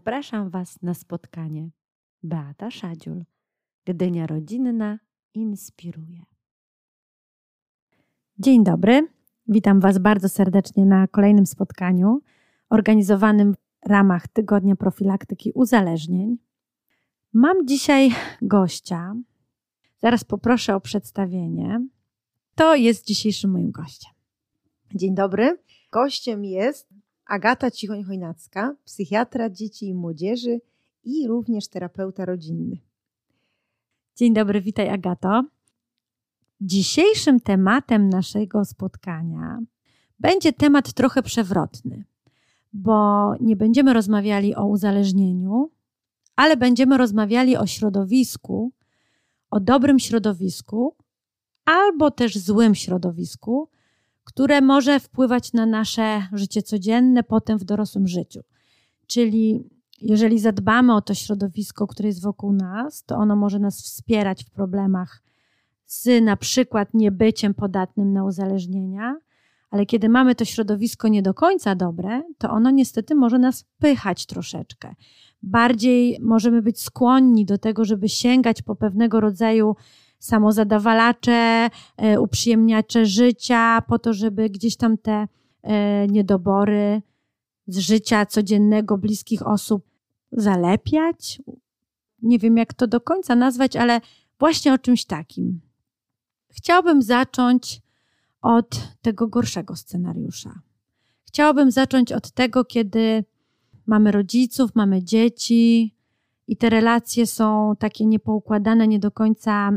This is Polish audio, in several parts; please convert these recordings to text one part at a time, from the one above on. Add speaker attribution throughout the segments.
Speaker 1: Zapraszam Was na spotkanie. Beata Szadziul, Gdynia Rodzinna inspiruje. Dzień dobry, witam Was bardzo serdecznie na kolejnym spotkaniu organizowanym w ramach Tygodnia Profilaktyki Uzależnień. Mam dzisiaj gościa, zaraz poproszę o przedstawienie. To jest dzisiejszym moim gościem.
Speaker 2: Dzień dobry. Gościem jest Agata Cichoń-Chojnacka, psychiatra dzieci i młodzieży i również terapeuta rodzinny.
Speaker 1: Dzień dobry, witaj Agato. Dzisiejszym tematem naszego spotkania będzie temat trochę przewrotny, bo nie będziemy rozmawiali o uzależnieniu, ale będziemy rozmawiali o środowisku, o dobrym środowisku albo też złym środowisku, które może wpływać na nasze życie codzienne, potem w dorosłym życiu. Czyli jeżeli zadbamy o to środowisko, które jest wokół nas, to ono może nas wspierać w problemach z na przykład niebyciem podatnym na uzależnienia, ale kiedy mamy to środowisko nie do końca dobre, to ono niestety może nas pychać troszeczkę. Bardziej możemy być skłonni do tego, żeby sięgać po pewnego rodzaju samozadawalacze, e, uprzyjemniacze życia, po to, żeby gdzieś tam te e, niedobory z życia codziennego bliskich osób zalepiać. Nie wiem, jak to do końca nazwać, ale właśnie o czymś takim. Chciałabym zacząć od tego gorszego scenariusza. Chciałabym zacząć od tego, kiedy mamy rodziców, mamy dzieci i te relacje są takie niepoukładane, nie do końca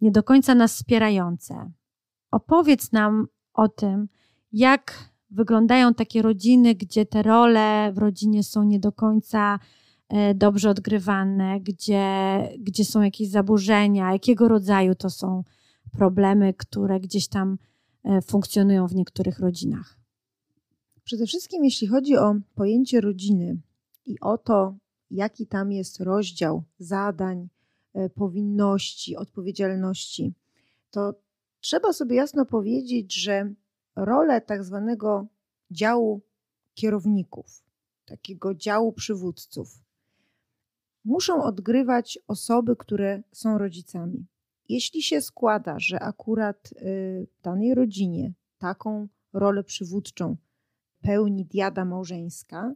Speaker 1: nie do końca nas wspierające. Opowiedz nam o tym, jak wyglądają takie rodziny, gdzie te role w rodzinie są nie do końca e, dobrze odgrywane, gdzie, gdzie są jakieś zaburzenia, jakiego rodzaju to są problemy, które gdzieś tam e, funkcjonują w niektórych rodzinach.
Speaker 2: Przede wszystkim, jeśli chodzi o pojęcie rodziny i o to, jaki tam jest rozdział zadań, powinności, odpowiedzialności, to trzeba sobie jasno powiedzieć, że rolę tak zwanego działu kierowników, takiego działu przywódców, muszą odgrywać osoby, które są rodzicami. Jeśli się składa, że akurat y, danej rodzinie taką rolę przywódczą pełni diada małżeńska,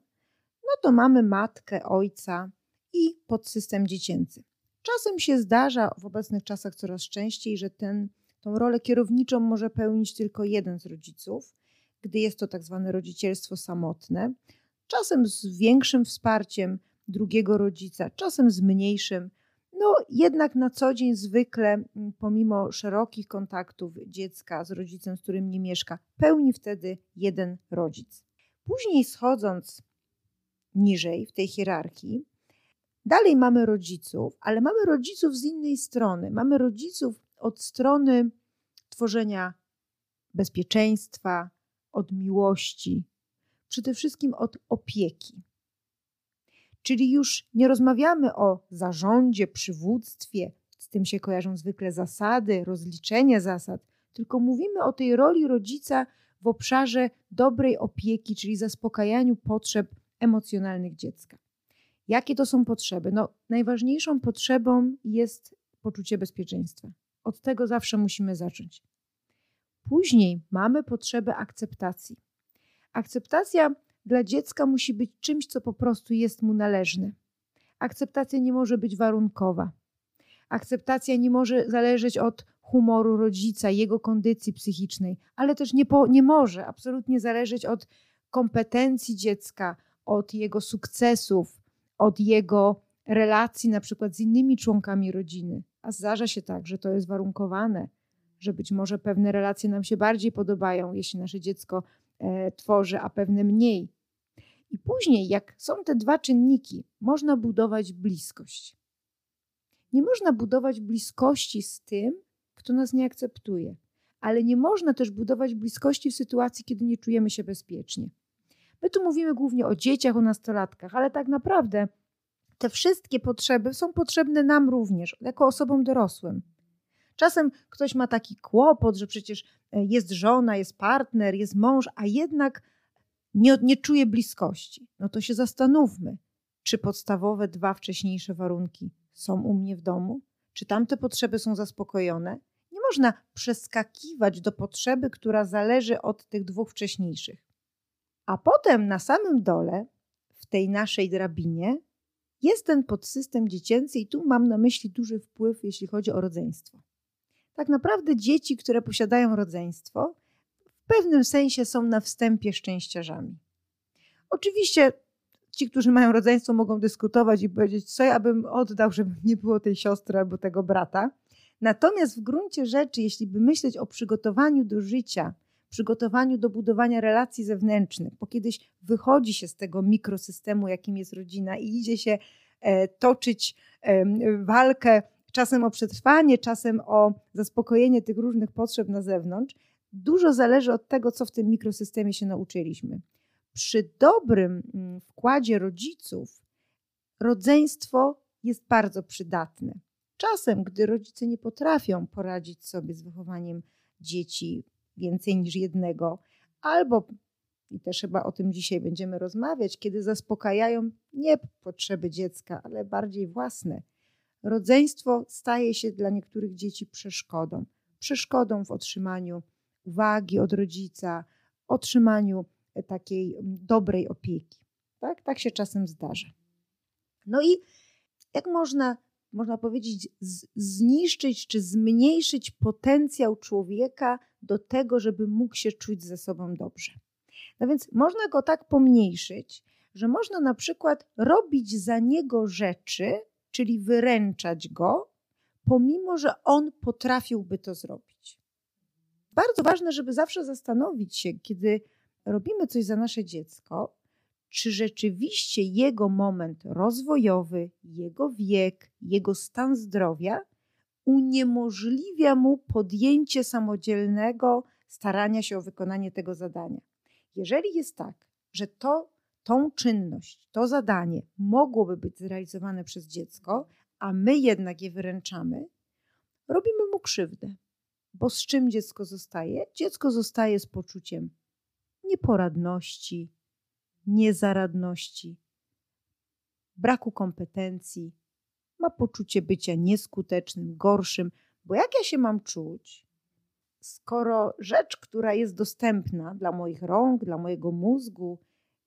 Speaker 2: no to mamy matkę, ojca i podsystem dziecięcy. Czasem się zdarza w obecnych czasach coraz częściej, że ten, tą rolę kierowniczą może pełnić tylko jeden z rodziców, gdy jest to tak zwane rodzicielstwo samotne. Czasem z większym wsparciem drugiego rodzica, czasem z mniejszym. No jednak na co dzień zwykle, pomimo szerokich kontaktów dziecka z rodzicem, z którym nie mieszka, pełni wtedy jeden rodzic. Później schodząc niżej w tej hierarchii, Dalej mamy rodziców, ale mamy rodziców z innej strony. Mamy rodziców od strony tworzenia bezpieczeństwa, od miłości, przede wszystkim od opieki. Czyli już nie rozmawiamy o zarządzie, przywództwie, z tym się kojarzą zwykle zasady, rozliczenie zasad, tylko mówimy o tej roli rodzica w obszarze dobrej opieki, czyli zaspokajaniu potrzeb emocjonalnych dziecka. Jakie to są potrzeby? No, najważniejszą potrzebą jest poczucie bezpieczeństwa. Od tego zawsze musimy zacząć. Później mamy potrzebę akceptacji. Akceptacja dla dziecka musi być czymś, co po prostu jest mu należne. Akceptacja nie może być warunkowa. Akceptacja nie może zależeć od humoru rodzica, jego kondycji psychicznej, ale też nie, po, nie może absolutnie zależeć od kompetencji dziecka, od jego sukcesów, od jego relacji na przykład z innymi członkami rodziny. A zdarza się tak, że to jest warunkowane, że być może pewne relacje nam się bardziej podobają, jeśli nasze dziecko e, tworzy, a pewne mniej. I później, jak są te dwa czynniki, można budować bliskość. Nie można budować bliskości z tym, kto nas nie akceptuje, ale nie można też budować bliskości w sytuacji, kiedy nie czujemy się bezpiecznie. My tu mówimy głównie o dzieciach, o nastolatkach, ale tak naprawdę te wszystkie potrzeby są potrzebne nam również, jako osobom dorosłym. Czasem ktoś ma taki kłopot, że przecież e, jest żona, jest partner, jest mąż, a jednak nie, nie czuje bliskości. No to się zastanówmy, czy podstawowe dwa wcześniejsze warunki są u mnie w domu, czy tamte potrzeby są zaspokojone. Nie można przeskakiwać do potrzeby, która zależy od tych dwóch wcześniejszych. A potem na samym dole, w tej naszej drabinie, jest ten podsystem dziecięcy, i tu mam na myśli duży wpływ, jeśli chodzi o rodzeństwo. Tak naprawdę dzieci, które posiadają rodzeństwo, w pewnym sensie są na wstępie szczęściarzami. Oczywiście ci, którzy mają rodzeństwo, mogą dyskutować i powiedzieć, co ja bym oddał, żeby nie było tej siostry albo tego brata. Natomiast w gruncie rzeczy, jeśli by myśleć o przygotowaniu do życia, przygotowaniu do budowania relacji zewnętrznych, bo kiedyś wychodzi się z tego mikrosystemu, jakim jest rodzina i idzie się e, toczyć walkę czasem o przetrwanie, czasem o zaspokojenie tych różnych potrzeb na zewnątrz, dużo zależy od tego, co w tym mikrosystemie się nauczyliśmy. Przy dobrym mm, wkładzie rodziców rodzeństwo jest bardzo przydatne. Czasem, gdy rodzice nie potrafią poradzić sobie z wychowaniem dzieci więcej niż jednego, albo, i też chyba o tym dzisiaj będziemy rozmawiać, kiedy zaspokajają nie potrzeby dziecka, ale bardziej własne. Rodzeństwo staje się dla niektórych dzieci przeszkodą. Przeszkodą w otrzymaniu uwagi od rodzica, otrzymaniu e, takiej dobrej opieki. Tak, tak się czasem zdarza. No i jak można można powiedzieć, zniszczyć czy zmniejszyć potencjał człowieka do tego, żeby mógł się czuć ze sobą dobrze. No więc można go tak pomniejszyć, że można na przykład robić za niego rzeczy, czyli wyręczać go, pomimo że on potrafiłby to zrobić. Bardzo ważne, żeby zawsze zastanowić się, kiedy robimy coś za nasze dziecko, czy rzeczywiście jego moment rozwojowy, jego wiek, jego stan zdrowia uniemożliwia mu podjęcie samodzielnego starania się o wykonanie tego zadania. Jeżeli jest tak, że to, tą czynność, to zadanie mogłoby być zrealizowane przez dziecko, a my jednak je wyręczamy, robimy mu krzywdę. Bo z czym dziecko zostaje? Dziecko zostaje z poczuciem nieporadności, niezaradności, braku kompetencji, ma poczucie bycia nieskutecznym, gorszym, bo jak ja się mam czuć, skoro rzecz, która jest dostępna dla moich rąk, dla mojego mózgu,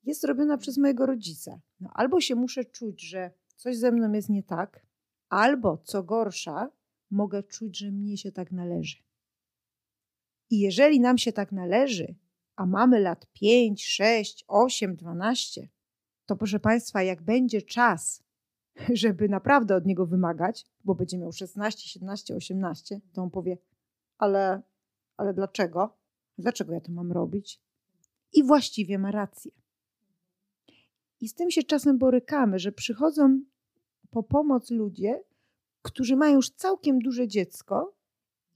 Speaker 2: jest robiona przez mojego rodzica? No, albo się muszę czuć, że coś ze mną jest nie tak, albo co gorsza, mogę czuć, że mnie się tak należy. I jeżeli nam się tak należy, a mamy lat 5, 6, 8, 12, to proszę Państwa, jak będzie czas, żeby naprawdę od niego wymagać, bo będzie miał 16, 17, 18, to on powie: Ale, ale dlaczego? Dlaczego ja to mam robić? I właściwie ma rację. I z tym się czasem borykamy, że przychodzą po pomoc ludzie, którzy mają już całkiem duże dziecko,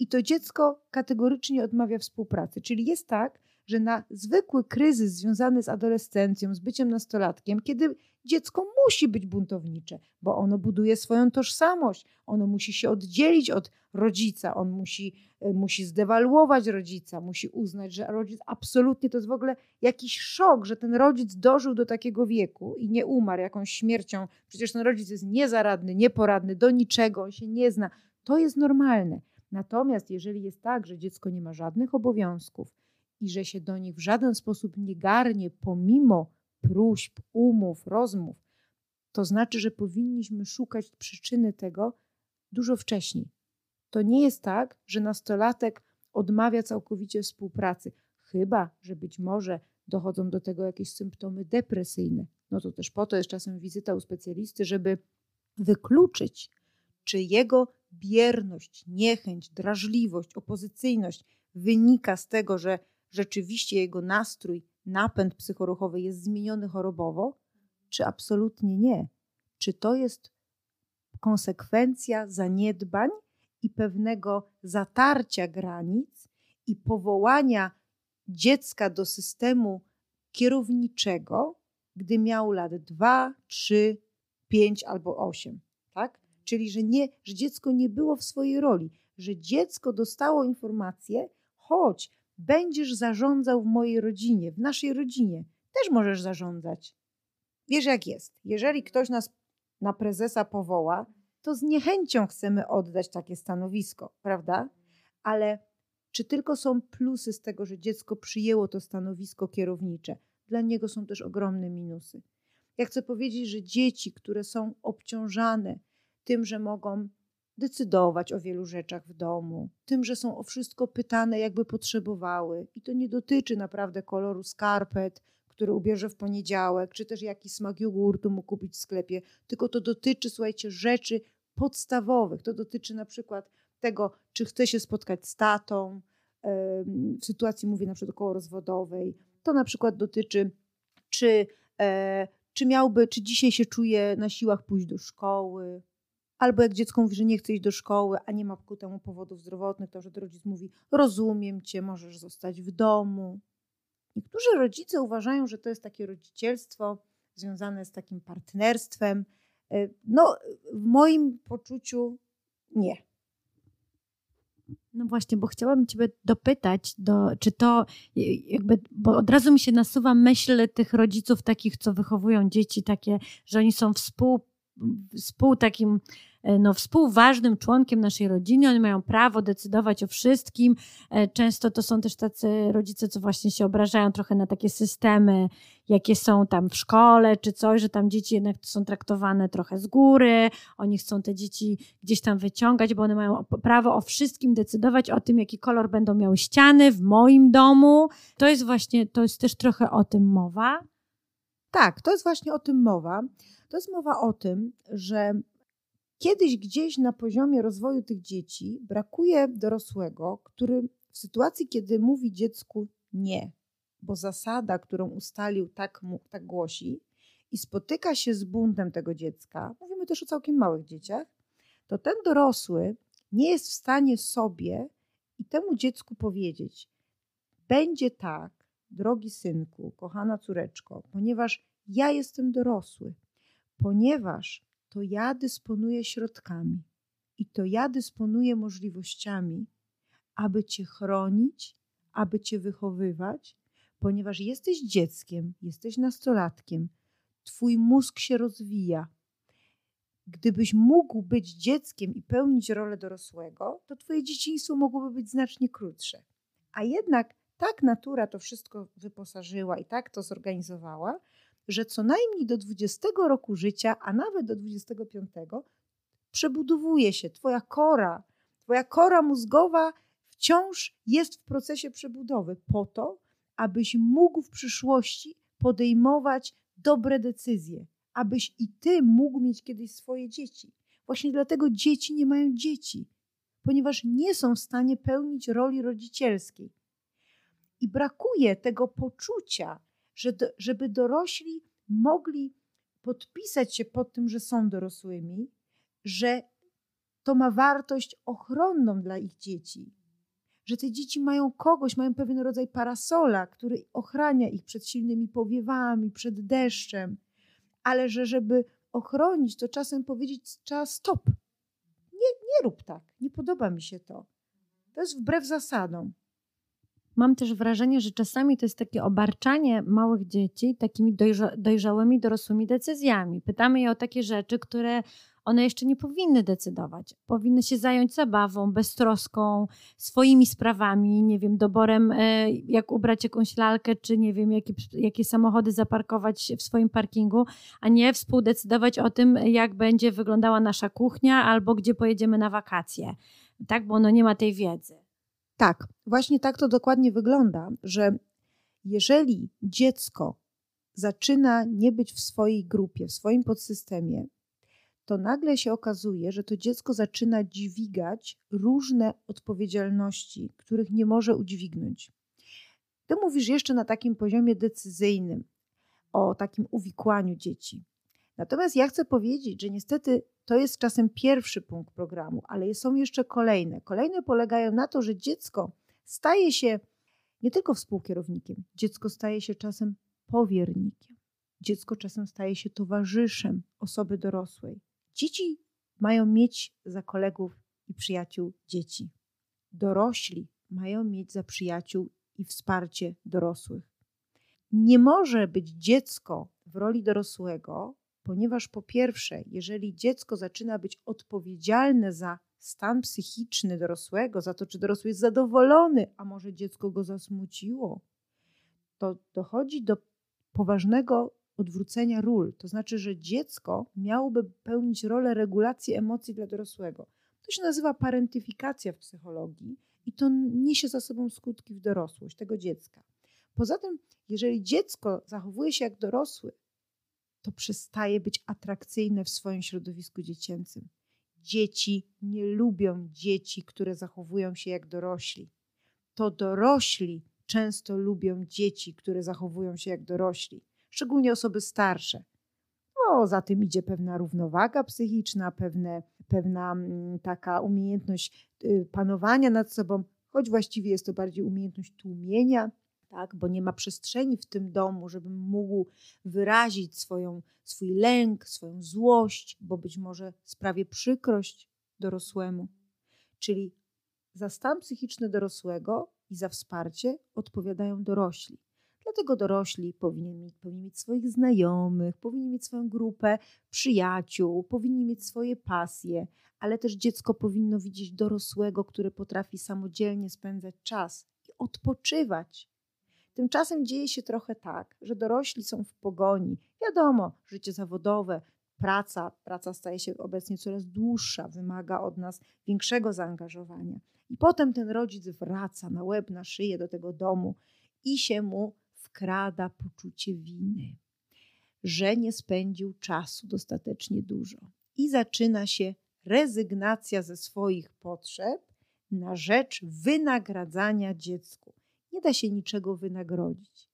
Speaker 2: i to dziecko kategorycznie odmawia współpracy. Czyli jest tak, że na zwykły kryzys związany z adolescencją, z byciem nastolatkiem, kiedy dziecko musi być buntownicze, bo ono buduje swoją tożsamość, ono musi się oddzielić od rodzica, on musi, e, musi zdewaluować rodzica, musi uznać, że rodzic absolutnie to jest w ogóle jakiś szok, że ten rodzic dożył do takiego wieku i nie umarł jakąś śmiercią. Przecież ten rodzic jest niezaradny, nieporadny, do niczego, on się nie zna. To jest normalne. Natomiast jeżeli jest tak, że dziecko nie ma żadnych obowiązków, i że się do nich w żaden sposób nie garnie, pomimo próśb, umów, rozmów, to znaczy, że powinniśmy szukać przyczyny tego dużo wcześniej. To nie jest tak, że nastolatek odmawia całkowicie współpracy, chyba że być może dochodzą do tego jakieś symptomy depresyjne. No to też po to jest czasem wizyta u specjalisty, żeby wykluczyć, czy jego bierność, niechęć, drażliwość, opozycyjność wynika z tego, że rzeczywiście jego nastrój, napęd psychoruchowy jest zmieniony chorobowo, czy absolutnie nie? Czy to jest konsekwencja zaniedbań i pewnego zatarcia granic i powołania dziecka do systemu kierowniczego, gdy miał lat 2, 3, 5 albo 8, tak? Czyli, że, nie, że dziecko nie było w swojej roli, że dziecko dostało informację, chodź, będziesz zarządzał w mojej rodzinie, w naszej rodzinie. Też możesz zarządzać. Wiesz jak jest. Jeżeli ktoś nas na prezesa powoła, to z niechęcią chcemy oddać takie stanowisko, prawda? Ale czy tylko są plusy z tego, że dziecko przyjęło to stanowisko kierownicze? Dla niego są też ogromne minusy. Ja chcę powiedzieć, że dzieci, które są obciążane tym, że mogą decydować o wielu rzeczach w domu, tym, że są o wszystko pytane, jakby potrzebowały. I to nie dotyczy naprawdę koloru skarpet, który ubierze w poniedziałek, czy też jaki smak jogurtu mógł kupić w sklepie, tylko to dotyczy, słuchajcie, rzeczy podstawowych. To dotyczy na przykład tego, czy chce się spotkać z tatą, w sytuacji, mówię na przykład około rozwodowej. To na przykład dotyczy, czy, e, czy miałby, czy dzisiaj się czuje na siłach pójść do szkoły, albo jak dziecko mówi, że nie chce iść do szkoły, a nie ma ku temu powodów zdrowotnych, to że rodzic mówi: Rozumiem cię, możesz zostać w domu. Niektórzy rodzice uważają, że to jest takie rodzicielstwo związane z takim partnerstwem. E, no, w moim poczuciu nie.
Speaker 1: No właśnie, bo chciałabym Ciebie dopytać, do, czy to jakby, bo od razu mi się nasuwa myśl tych rodziców takich, co wychowują dzieci, takie, że oni są współ, współ takim E, no, współważnym członkiem naszej rodziny, oni mają prawo decydować o wszystkim. E, często to są też tacy rodzice, co właśnie się obrażają trochę na takie systemy, jakie są tam w szkole czy coś, że tam dzieci jednak są traktowane trochę z góry, oni chcą te dzieci gdzieś tam wyciągać, bo one mają prawo o wszystkim decydować, o tym, jaki kolor będą miały ściany w moim domu. To jest właśnie, to jest też trochę o tym mowa.
Speaker 2: Tak, to jest właśnie o tym mowa. To jest mowa o tym, że Kiedyś gdzieś na poziomie rozwoju tych dzieci brakuje dorosłego, który w sytuacji, kiedy mówi dziecku nie, bo zasada, którą ustalił, tak, mu, tak głosi, i spotyka się z buntem tego dziecka, mówimy też o całkiem małych dzieciach, to ten dorosły nie jest w stanie sobie i temu dziecku powiedzieć: Będzie tak, drogi synku, kochana córeczko, ponieważ ja jestem dorosły, ponieważ to ja dysponuję środkami i to ja dysponuję możliwościami, aby Cię chronić, aby Cię wychowywać, ponieważ jesteś dzieckiem, jesteś nastolatkiem, Twój mózg się rozwija. Gdybyś mógł być dzieckiem i pełnić rolę dorosłego, to Twoje dzieciństwo mogłoby być znacznie krótsze. A jednak tak natura to wszystko wyposażyła i tak to zorganizowała, że co najmniej do 20 roku życia, a nawet do 25, przebudowuje się Twoja kora. Twoja kora mózgowa wciąż jest w procesie przebudowy po to, abyś mógł w przyszłości podejmować dobre decyzje, abyś i ty mógł mieć kiedyś swoje dzieci. Właśnie dlatego dzieci nie mają dzieci, ponieważ nie są w stanie pełnić roli rodzicielskiej. I brakuje tego poczucia, że do, żeby dorośli mogli podpisać się pod tym, że są dorosłymi, że to ma wartość ochronną dla ich dzieci, że te dzieci mają kogoś, mają pewien rodzaj parasola, który ochrania ich przed silnymi powiewami, przed deszczem, ale że żeby ochronić, to czasem powiedzieć trzeba stop. Nie, nie rób tak, nie podoba mi się to. To jest wbrew zasadom
Speaker 1: mam też wrażenie, że czasami to jest takie obarczanie małych dzieci takimi dojrza dojrzałymi, dorosłymi decyzjami. Pytamy je o takie rzeczy, które one jeszcze nie powinny decydować. Powinny się zająć zabawą, beztroską, swoimi sprawami, nie wiem, doborem, e, jak ubrać jakąś lalkę, czy nie wiem, jakie, jakie samochody zaparkować w swoim parkingu, a nie współdecydować o tym, jak będzie wyglądała nasza kuchnia albo gdzie pojedziemy na wakacje. Tak, bo ono nie ma tej wiedzy.
Speaker 2: Tak, właśnie tak to dokładnie wygląda, że jeżeli dziecko zaczyna nie być w swojej grupie, w swoim podsystemie, to nagle się okazuje, że to dziecko zaczyna dźwigać różne odpowiedzialności, których nie może udźwignąć. Ty mówisz jeszcze na takim poziomie decyzyjnym o takim uwikłaniu dzieci. Natomiast ja chcę powiedzieć, że niestety to jest czasem pierwszy punkt programu, ale są jeszcze kolejne. Kolejne polegają na to, że dziecko staje się nie tylko współkierownikiem, dziecko staje się czasem powiernikiem. Dziecko czasem staje się towarzyszem osoby dorosłej. Dzieci mają mieć za kolegów i przyjaciół dzieci. Dorośli mają mieć za przyjaciół i wsparcie dorosłych. Nie może być dziecko w roli dorosłego, ponieważ po pierwsze, jeżeli dziecko zaczyna być odpowiedzialne za stan psychiczny dorosłego, za to, czy dorosły jest zadowolony, a może dziecko go zasmuciło, to dochodzi do poważnego odwrócenia ról. To znaczy, że dziecko miałoby pełnić rolę regulacji emocji dla dorosłego. To się nazywa parentyfikacja w psychologii i to niesie za sobą skutki w dorosłość tego dziecka. Poza tym, jeżeli dziecko zachowuje się jak dorosły, to przestaje być atrakcyjne w swoim środowisku dziecięcym. Dzieci nie lubią dzieci, które zachowują się jak dorośli. To dorośli często lubią dzieci, które zachowują się jak dorośli, szczególnie osoby starsze. No, za tym idzie pewna równowaga psychiczna, pewne, pewna mm, taka umiejętność y, panowania nad sobą, choć właściwie jest to bardziej umiejętność tłumienia, tak? bo nie ma przestrzeni w tym domu, żebym mógł wyrazić swoją, swój lęk, swoją złość, bo być może sprawię przykrość dorosłemu. Czyli za stan psychiczny dorosłego i za wsparcie odpowiadają dorośli. Dlatego dorośli powinni mieć, powinni mieć swoich znajomych, powinni mieć swoją grupę przyjaciół, powinni mieć swoje pasje, ale też dziecko powinno widzieć dorosłego, który potrafi samodzielnie spędzać czas i odpoczywać. Tymczasem dzieje się trochę tak, że dorośli są w pogoni. Wiadomo, życie zawodowe, praca, praca staje się obecnie coraz dłuższa, wymaga od nas większego zaangażowania. I potem ten rodzic wraca na łeb, na szyję do tego domu i się mu wkrada poczucie winy, że nie spędził czasu dostatecznie dużo. I zaczyna się rezygnacja ze swoich potrzeb na rzecz wynagradzania dziecku. Nie da się niczego wynagrodzić.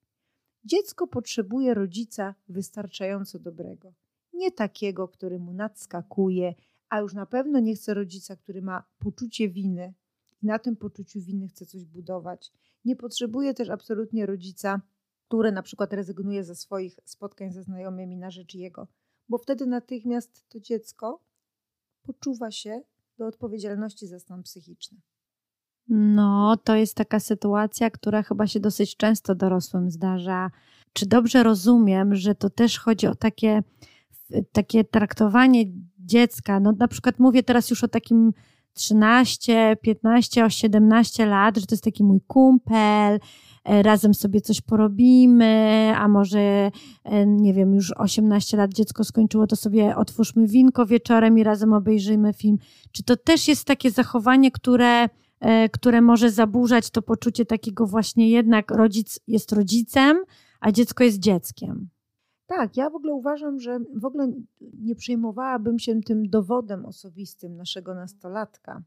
Speaker 2: Dziecko potrzebuje rodzica wystarczająco dobrego, nie takiego, który mu nadskakuje, a już na pewno nie chce rodzica, który ma poczucie winy i na tym poczuciu winy chce coś budować. Nie potrzebuje też absolutnie rodzica, który na przykład rezygnuje ze swoich spotkań ze znajomymi na rzecz jego, bo wtedy natychmiast to dziecko poczuwa się do odpowiedzialności za stan psychiczny.
Speaker 1: No, to jest taka sytuacja, która chyba się dosyć często dorosłym zdarza. Czy dobrze rozumiem, że to też chodzi o takie, takie traktowanie dziecka? No, na przykład mówię teraz już o takim 13, 15, 17 lat, że to jest taki mój kumpel, e, razem sobie coś porobimy, a może, e, nie wiem, już 18 lat dziecko skończyło, to sobie otwórzmy winko wieczorem i razem obejrzyjmy film. Czy to też jest takie zachowanie, które, które może zaburzać to poczucie takiego właśnie jednak rodzic jest rodzicem, a dziecko jest dzieckiem?
Speaker 2: Tak, ja w ogóle uważam, że w ogóle nie przejmowałabym się tym dowodem osobistym naszego nastolatka,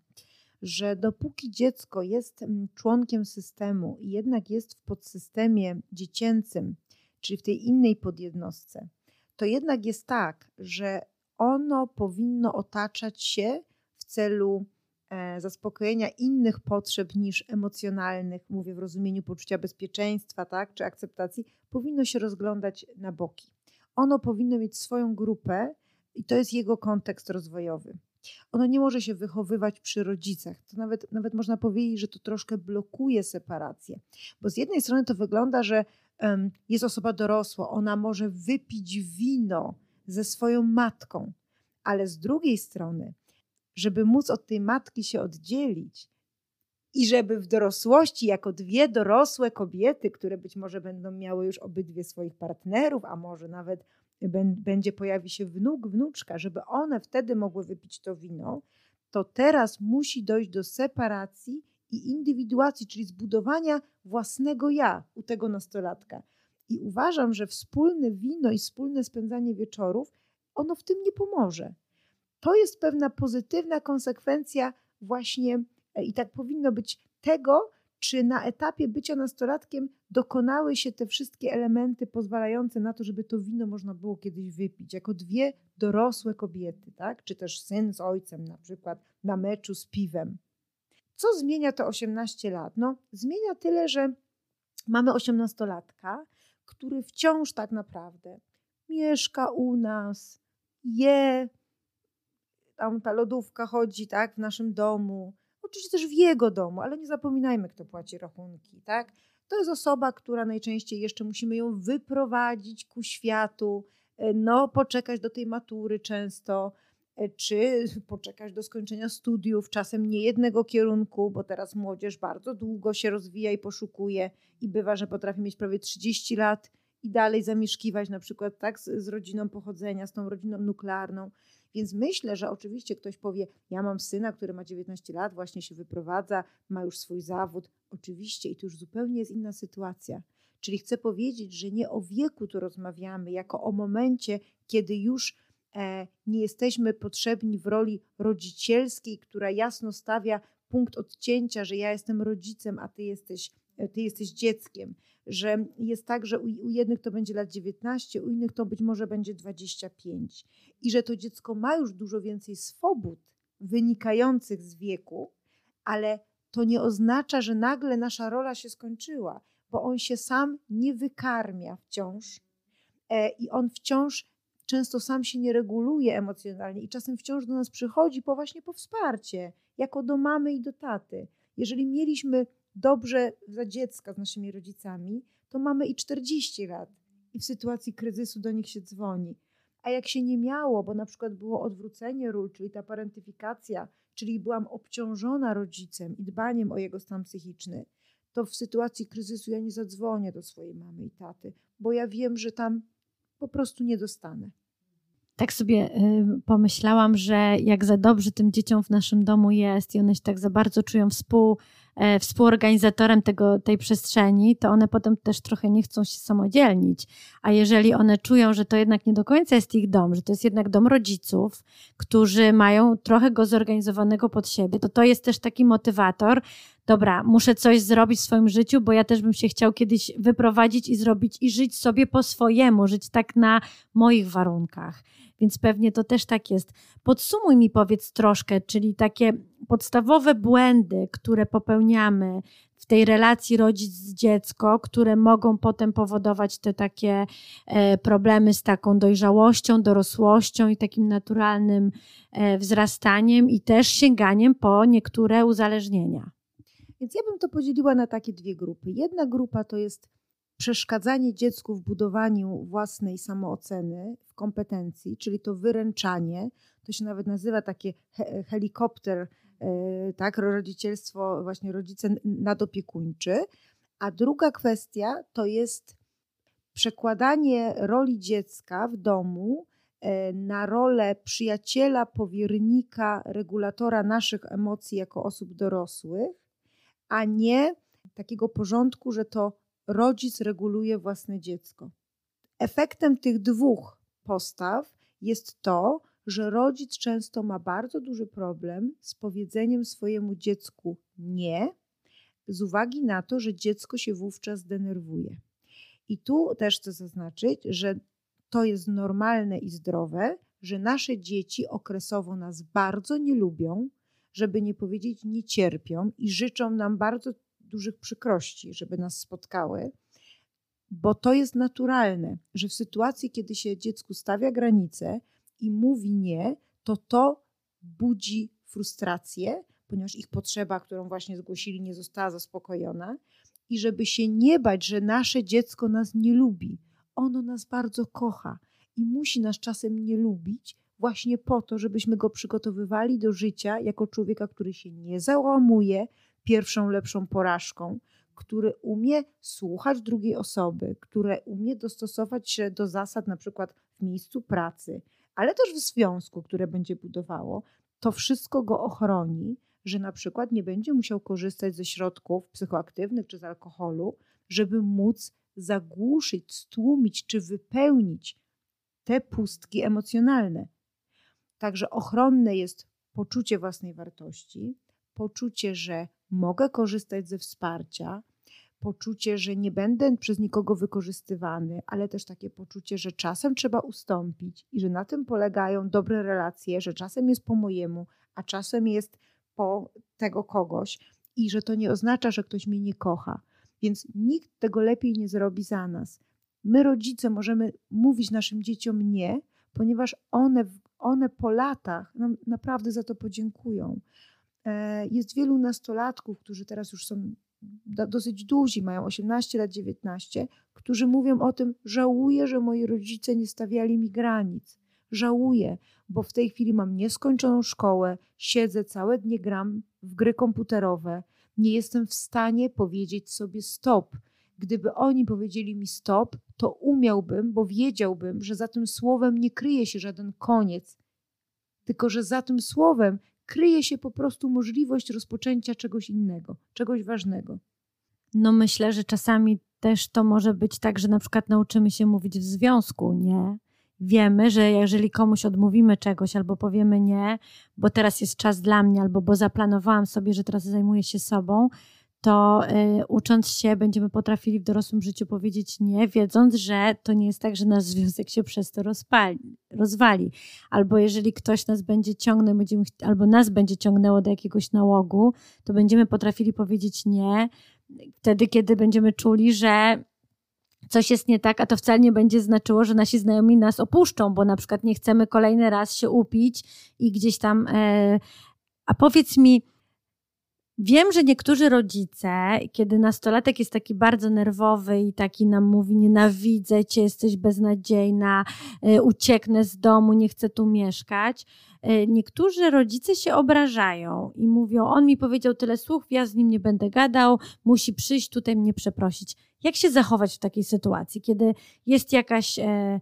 Speaker 2: że dopóki dziecko jest mm, członkiem systemu i jednak jest w podsystemie dziecięcym, czyli w tej innej podjednostce, to jednak jest tak, że ono powinno otaczać się w celu E, zaspokojenia innych potrzeb niż emocjonalnych, mówię w rozumieniu poczucia bezpieczeństwa, tak, czy akceptacji, powinno się rozglądać na boki. Ono powinno mieć swoją grupę i to jest jego kontekst rozwojowy. Ono nie może się wychowywać przy rodzicach. To nawet, nawet można powiedzieć, że to troszkę blokuje separację. Bo z jednej strony to wygląda, że um, jest osoba dorosła, ona może wypić wino ze swoją matką, ale z drugiej strony żeby móc od tej matki się oddzielić i żeby w dorosłości, jako dwie dorosłe kobiety, które być może będą miały już obydwie swoich partnerów, a może nawet będzie pojawi się wnuk, wnuczka, żeby one wtedy mogły wypić to wino, to teraz musi dojść do separacji i indywiduacji, czyli zbudowania własnego ja u tego nastolatka. I uważam, że wspólne wino i wspólne spędzanie wieczorów, ono w tym nie pomoże to jest pewna pozytywna konsekwencja właśnie e, i tak powinno być tego, czy na etapie bycia nastolatkiem dokonały się te wszystkie elementy pozwalające na to, żeby to wino można było kiedyś wypić, jako dwie dorosłe kobiety, tak? czy też syn z ojcem na przykład na meczu z piwem. Co zmienia to 18 lat? No, zmienia tyle, że mamy 18-latka, który wciąż tak naprawdę mieszka u nas, je, tam ta lodówka chodzi, tak, w naszym domu. Oczywiście też w jego domu, ale nie zapominajmy, kto płaci rachunki, tak? To jest osoba, która najczęściej jeszcze musimy ją wyprowadzić ku światu, e, no, poczekać do tej matury często, e, czy poczekać do skończenia studiów, czasem nie jednego kierunku, bo teraz młodzież bardzo długo się rozwija i poszukuje i bywa, że potrafi mieć prawie 30 lat i dalej zamieszkiwać na przykład tak z, z rodziną pochodzenia, z tą rodziną nuklearną. Więc myślę, że oczywiście ktoś powie: Ja mam syna, który ma 19 lat, właśnie się wyprowadza, ma już swój zawód. Oczywiście, i to już zupełnie jest inna sytuacja. Czyli chcę powiedzieć, że nie o wieku tu rozmawiamy, jako o momencie, kiedy już e, nie jesteśmy potrzebni w roli rodzicielskiej, która jasno stawia punkt odcięcia, że ja jestem rodzicem, a ty jesteś, e, ty jesteś dzieckiem że jest tak, że u, u jednych to będzie lat 19, u innych to być może będzie 25 i że to dziecko ma już dużo więcej swobód wynikających z wieku, ale to nie oznacza, że nagle nasza rola się skończyła, bo on się sam nie wykarmia wciąż e, i on wciąż często sam się nie reguluje emocjonalnie i czasem wciąż do nas przychodzi po właśnie po wsparcie, jako do mamy i do taty. Jeżeli mieliśmy dobrze za dziecka z naszymi rodzicami, to mamy i 40 lat i w sytuacji kryzysu do nich się dzwoni. A jak się nie miało, bo na przykład było odwrócenie ról, czyli ta parentyfikacja, czyli byłam obciążona rodzicem i dbaniem o jego stan psychiczny, to w sytuacji kryzysu ja nie zadzwonię do swojej mamy i taty, bo ja wiem, że tam po prostu nie dostanę.
Speaker 1: Tak sobie y, pomyślałam, że jak za dobrze tym dzieciom w naszym domu jest i one się tak za bardzo czują współ, współorganizatorem tego, tej przestrzeni, to one potem też trochę nie chcą się samodzielnić. A jeżeli one czują, że to jednak nie do końca jest ich dom, że to jest jednak dom rodziców, którzy mają trochę go zorganizowanego pod siebie, to to jest też taki motywator. Dobra, muszę coś zrobić w swoim życiu, bo ja też bym się chciał kiedyś wyprowadzić i zrobić i żyć sobie po swojemu, żyć tak na moich warunkach. Więc pewnie to też tak jest. Podsumuj mi powiedz troszkę, czyli takie podstawowe błędy, które popełniamy w tej relacji rodzic-dziecko, które mogą potem powodować te takie e, problemy z taką dojrzałością, dorosłością i takim naturalnym e, wzrastaniem i też sięganiem po niektóre uzależnienia.
Speaker 2: Więc ja bym to podzieliła na takie dwie grupy. Jedna grupa to jest przeszkadzanie dziecku w budowaniu własnej samooceny, w kompetencji, czyli to wyręczanie, to się nawet nazywa takie he helikopter, yy, tak, rodzicielstwo, właśnie rodzice nadopiekuńczy. A druga kwestia to jest przekładanie roli dziecka w domu e, na rolę przyjaciela, powiernika, regulatora naszych emocji jako osób dorosłych, a nie takiego porządku, że to rodzic reguluje własne dziecko. Efektem tych dwóch postaw jest to, że rodzic często ma bardzo duży problem z powiedzeniem swojemu dziecku nie, z uwagi na to, że dziecko się wówczas denerwuje. I tu też chcę zaznaczyć, że to jest normalne i zdrowe, że nasze dzieci okresowo nas bardzo nie lubią, żeby nie powiedzieć nie cierpią i życzą nam bardzo dużych przykrości, żeby nas spotkały, bo to jest naturalne, że w sytuacji, kiedy się dziecku stawia granice i mówi nie, to to budzi frustrację, ponieważ ich potrzeba, którą właśnie zgłosili, nie została zaspokojona. I żeby się nie bać, że nasze dziecko nas nie lubi, ono nas bardzo kocha i musi nas czasem nie lubić, właśnie po to, żebyśmy go przygotowywali do życia jako człowieka, który się nie załamuje, pierwszą lepszą porażką, który umie słuchać drugiej osoby, które umie dostosować się do zasad na przykład w miejscu pracy, ale też w związku, które będzie budowało, to wszystko go ochroni, że na przykład nie będzie musiał korzystać ze środków psychoaktywnych czy z alkoholu, żeby móc zagłuszyć, stłumić czy wypełnić te pustki emocjonalne. Także ochronne jest poczucie własnej wartości, poczucie, że mogę korzystać ze wsparcia, poczucie, że nie będę przez nikogo wykorzystywany, ale też takie poczucie, że czasem trzeba ustąpić i że na tym polegają dobre relacje, że czasem jest po mojemu, a czasem jest po tego kogoś i że to nie oznacza, że ktoś mnie nie kocha. Więc nikt tego lepiej nie zrobi za nas. My, rodzice, możemy mówić naszym dzieciom nie, ponieważ one, one po latach nam naprawdę za to podziękują. E, jest wielu nastolatków, którzy teraz już są dosyć duzi, mają 18 lat, 19, którzy mówią o tym, żałuję, że moi rodzice nie stawiali mi granic. Żałuję, bo w tej chwili mam nieskończoną szkołę, siedzę całe dnie, gram w gry komputerowe, nie jestem w stanie powiedzieć sobie stop. Gdyby oni powiedzieli mi stop, to umiałbym, bo wiedziałbym, że za tym słowem nie kryje się żaden koniec, tylko że za tym słowem kryje się po prostu możliwość rozpoczęcia czegoś innego, czegoś ważnego.
Speaker 1: No myślę, że czasami też to może być tak, że na przykład nauczymy się mówić w związku, nie? Wiemy, że jeżeli komuś odmówimy czegoś albo powiemy nie, bo teraz jest czas dla mnie, albo bo zaplanowałam sobie, że teraz zajmuję się sobą, to y, ucząc się będziemy potrafili w dorosłym życiu powiedzieć nie, wiedząc, że to nie jest tak, że nasz związek się przez to rozpali, rozwali. Albo jeżeli ktoś nas będzie ciągnął, będziemy, albo nas będzie ciągnęło do jakiegoś nałogu, to będziemy potrafili powiedzieć nie, wtedy, kiedy będziemy czuli, że coś jest nie tak, a to wcale nie będzie znaczyło, że nasi znajomi nas opuszczą, bo na przykład nie chcemy kolejny raz się upić i gdzieś tam. E, a powiedz mi, Wiem, że niektórzy rodzice, kiedy nastolatek jest taki bardzo nerwowy i taki nam mówi: Nienawidzę cię, jesteś beznadziejna, e, ucieknę z domu, nie chcę tu mieszkać. E, niektórzy rodzice się obrażają i mówią: On mi powiedział tyle słów, ja z nim nie będę gadał, musi przyjść tutaj mnie przeprosić. Jak się zachować w takiej sytuacji, kiedy jest jakaś. E,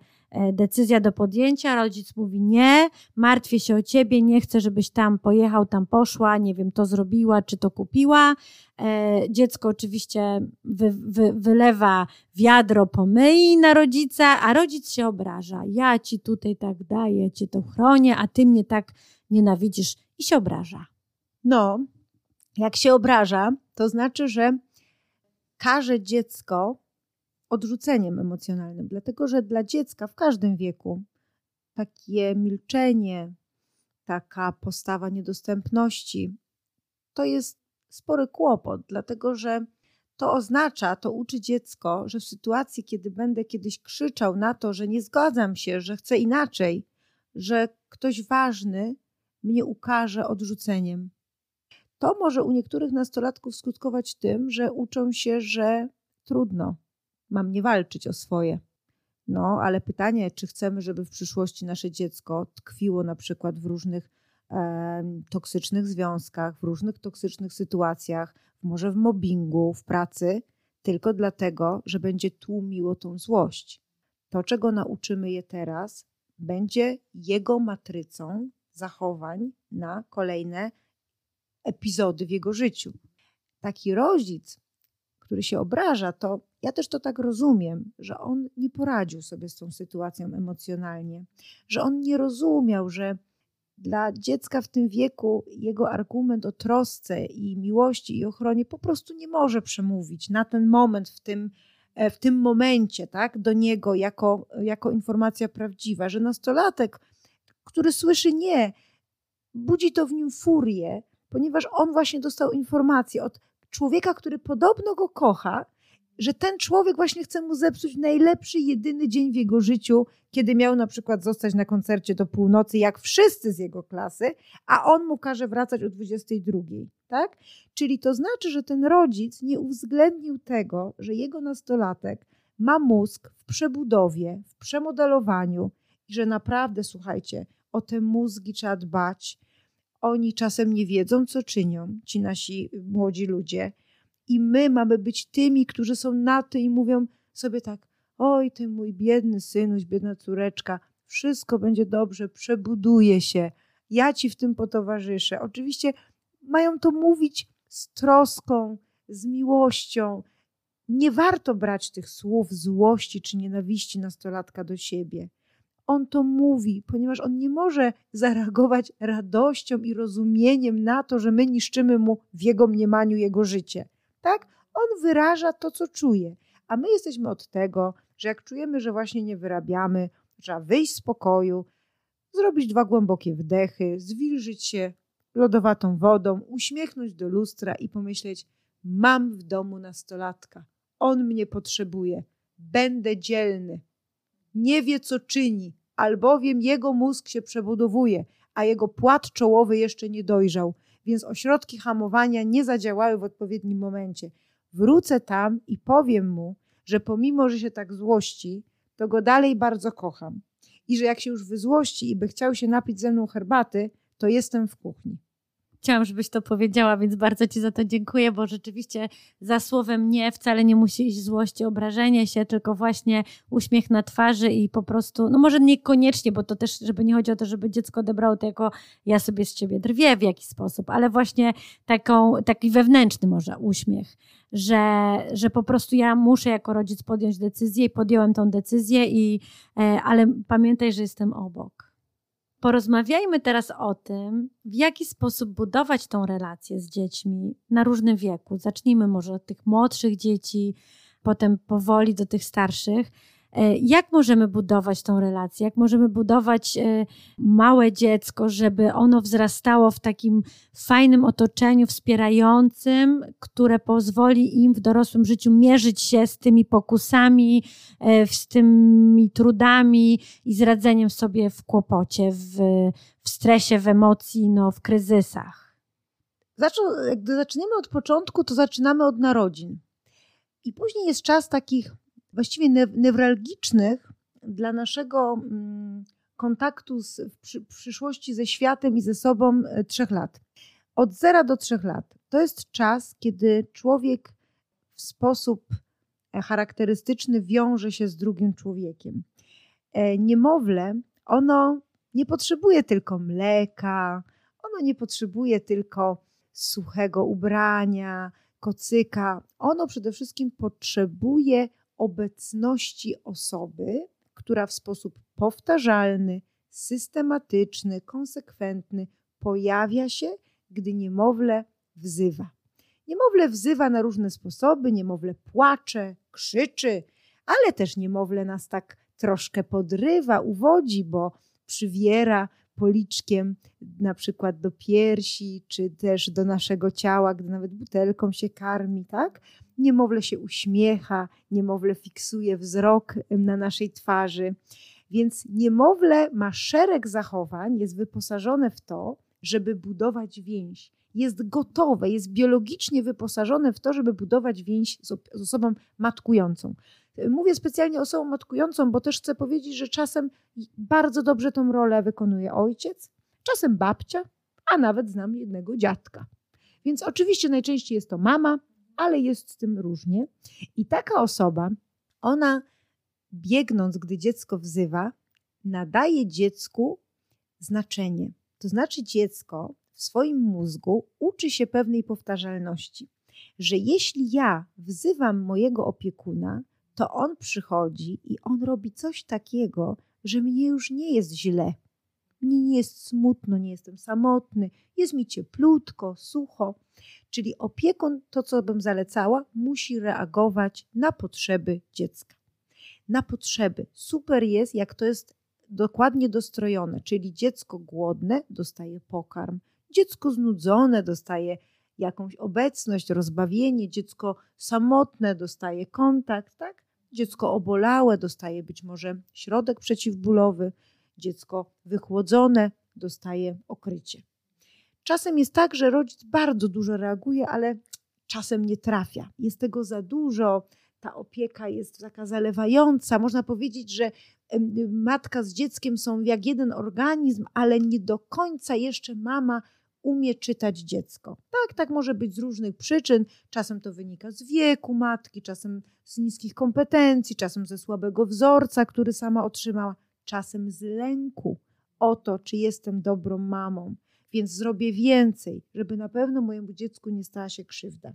Speaker 1: decyzja do podjęcia, rodzic mówi nie, martwię się o ciebie, nie chcę, żebyś tam pojechał, tam poszła, nie wiem, to zrobiła, czy to kupiła. E, dziecko oczywiście wy, wy, wylewa wiadro pomyj na rodzica, a rodzic się obraża. Ja ci tutaj tak daję, cię to chronię, a ty mnie tak nienawidzisz i się obraża.
Speaker 2: No, jak się obraża, to znaczy, że każe dziecko odrzuceniem emocjonalnym, dlatego że dla dziecka w każdym wieku takie milczenie, taka postawa niedostępności to jest spory kłopot, dlatego że to oznacza, to uczy dziecko, że w sytuacji, kiedy będę kiedyś krzyczał na to, że nie zgadzam się, że chcę inaczej, że ktoś ważny mnie ukaże odrzuceniem. To może u niektórych nastolatków skutkować tym, że uczą się, że trudno, mam nie walczyć o swoje. No, ale pytanie, czy chcemy, żeby w przyszłości nasze dziecko tkwiło na przykład w różnych e, toksycznych związkach, w różnych toksycznych sytuacjach, może w mobbingu, w pracy, tylko dlatego, że będzie tłumiło tą złość. To, czego nauczymy je teraz, będzie jego matrycą zachowań na kolejne epizody w jego życiu. Taki rodzic, który się obraża, to ja też to tak rozumiem, że on nie poradził sobie z tą sytuacją emocjonalnie, że on nie rozumiał, że dla dziecka w tym wieku jego argument o trosce i miłości i ochronie po prostu nie może przemówić na ten moment, w tym, e, w tym momencie, tak, do niego jako, jako informacja prawdziwa, że nastolatek, który słyszy nie, budzi to w nim furię, ponieważ on właśnie dostał informację od człowieka, który podobno go kocha, że ten człowiek właśnie chce mu zepsuć najlepszy, jedyny dzień w jego życiu, kiedy miał na przykład zostać na koncercie do północy, jak wszyscy z jego klasy, a on mu każe wracać o 22. Tak? Czyli to znaczy, że ten rodzic nie uwzględnił tego, że jego nastolatek ma mózg w przebudowie, w przemodelowaniu i że naprawdę, słuchajcie, o te mózgi trzeba dbać. Oni czasem nie wiedzą, co czynią, ci nasi młodzi ludzie i my mamy być tymi, którzy są na to i mówią sobie tak: Oj, ty mój biedny synuś, biedna córeczka, wszystko będzie dobrze, przebuduje się, ja ci w tym potowarzyszę. Oczywiście mają to mówić z troską, z miłością. Nie warto brać tych słów złości czy nienawiści nastolatka do siebie. On to mówi, ponieważ on nie może zareagować radością i rozumieniem na to, że my niszczymy mu w jego mniemaniu jego życie tak? On wyraża to, co czuje. A my jesteśmy od tego, że jak czujemy, że właśnie nie wyrabiamy, trzeba wyjść z pokoju, zrobić dwa głębokie wdechy, zwilżyć się lodowatą wodą, uśmiechnąć do lustra i pomyśleć: Mam w domu nastolatka, on mnie potrzebuje, będę dzielny. Nie wie, co czyni, albowiem jego mózg się przebudowuje, a jego płat czołowy jeszcze nie dojrzał więc ośrodki hamowania nie zadziałały w odpowiednim momencie. wrócę tam i powiem mu, że pomimo, że się tak złości, to go dalej bardzo kocham. I że jak się już wyzłości i by chciał się napić ze mną herbaty, to jestem w kuchni.
Speaker 1: Chciałam, żebyś to powiedziała, więc bardzo Ci za to dziękuję, bo rzeczywiście za słowem nie wcale nie musi iść złość, obrażenie się, tylko właśnie uśmiech na twarzy i po prostu, no może niekoniecznie, bo to też, żeby nie chodzi o to, żeby dziecko odebrało to jako ja sobie z Ciebie drwię w jakiś sposób, ale właśnie taką, taki wewnętrzny może uśmiech, że, że po prostu ja muszę jako rodzic podjąć decyzję i podjąłem tą decyzję, i, e, ale pamiętaj, że jestem obok Porozmawiajmy teraz o tym, w jaki sposób budować tą relację z dziećmi na różnym wieku. Zacznijmy może od tych młodszych dzieci, potem powoli do tych starszych. E, jak możemy budować tą relację? Jak możemy budować e, małe dziecko, żeby ono wzrastało w takim fajnym otoczeniu, wspierającym, które pozwoli im w dorosłym życiu mierzyć się z tymi pokusami, e, z tymi trudami i z radzeniem sobie w kłopocie, w, w stresie, w emocji, no, w kryzysach?
Speaker 2: gdy zaczniemy od początku, to zaczynamy od narodzin. I później jest czas takich właściwie newralgicznych dla naszego mm, kontaktu z, w przyszłości ze światem i ze sobą e, trzech lat. Od zera do trzech lat. To jest czas, kiedy człowiek w sposób e, charakterystyczny wiąże się z drugim człowiekiem. E, niemowlę, ono nie potrzebuje tylko mleka, ono nie potrzebuje tylko suchego ubrania, kocyka. Ono przede wszystkim potrzebuje obecności osoby, która w sposób powtarzalny, systematyczny, konsekwentny pojawia się, gdy niemowlę wzywa. Niemowlę wzywa na różne sposoby, niemowlę płacze, krzyczy, ale też niemowlę nas tak troszkę podrywa, uwodzi, bo przywiera policzkiem na przykład do piersi, czy też do naszego ciała, gdy nawet butelką się karmi, tak? Niemowlę się uśmiecha, niemowlę fiksuje wzrok na naszej twarzy. Więc niemowlę ma szereg zachowań, jest wyposażone w to, żeby budować więź. Jest gotowe, jest biologicznie wyposażone w to, żeby budować więź z, osobą matkującą. Mówię specjalnie osobą matkującą, bo też chcę powiedzieć, że czasem bardzo dobrze tą rolę wykonuje ojciec, czasem babcia, a nawet znam jednego dziadka. Więc oczywiście najczęściej jest to mama, ale jest z tym różnie. I taka osoba, ona biegnąc, gdy dziecko wzywa, nadaje dziecku znaczenie. To znaczy, dziecko w swoim mózgu uczy się pewnej powtarzalności, że jeśli ja wzywam mojego opiekuna, to on przychodzi i on robi coś takiego, że mnie już nie jest źle. Mnie nie jest smutno, nie jestem samotny, jest mi cieplutko, sucho. Czyli opiekun, to co bym zalecała, musi reagować na potrzeby dziecka. Na potrzeby. Super jest, jak to jest dokładnie dostrojone, czyli dziecko głodne dostaje pokarm, dziecko znudzone dostaje jakąś obecność, rozbawienie, dziecko samotne dostaje kontakt, tak? Dziecko obolałe dostaje być może środek przeciwbólowy, dziecko wychłodzone dostaje okrycie. Czasem jest tak, że rodzic bardzo dużo reaguje, ale czasem nie trafia. Jest tego za dużo, ta opieka jest taka zalewająca. Można powiedzieć, że matka z dzieckiem są jak jeden organizm, ale nie do końca jeszcze mama umie czytać dziecko. Tak, tak może być z różnych przyczyn. Czasem to wynika z wieku matki, czasem z niskich kompetencji, czasem ze słabego wzorca, który sama otrzymała, czasem z lęku o to, czy jestem dobrą mamą. Więc zrobię więcej, żeby na pewno mojemu dziecku nie stała się krzywda.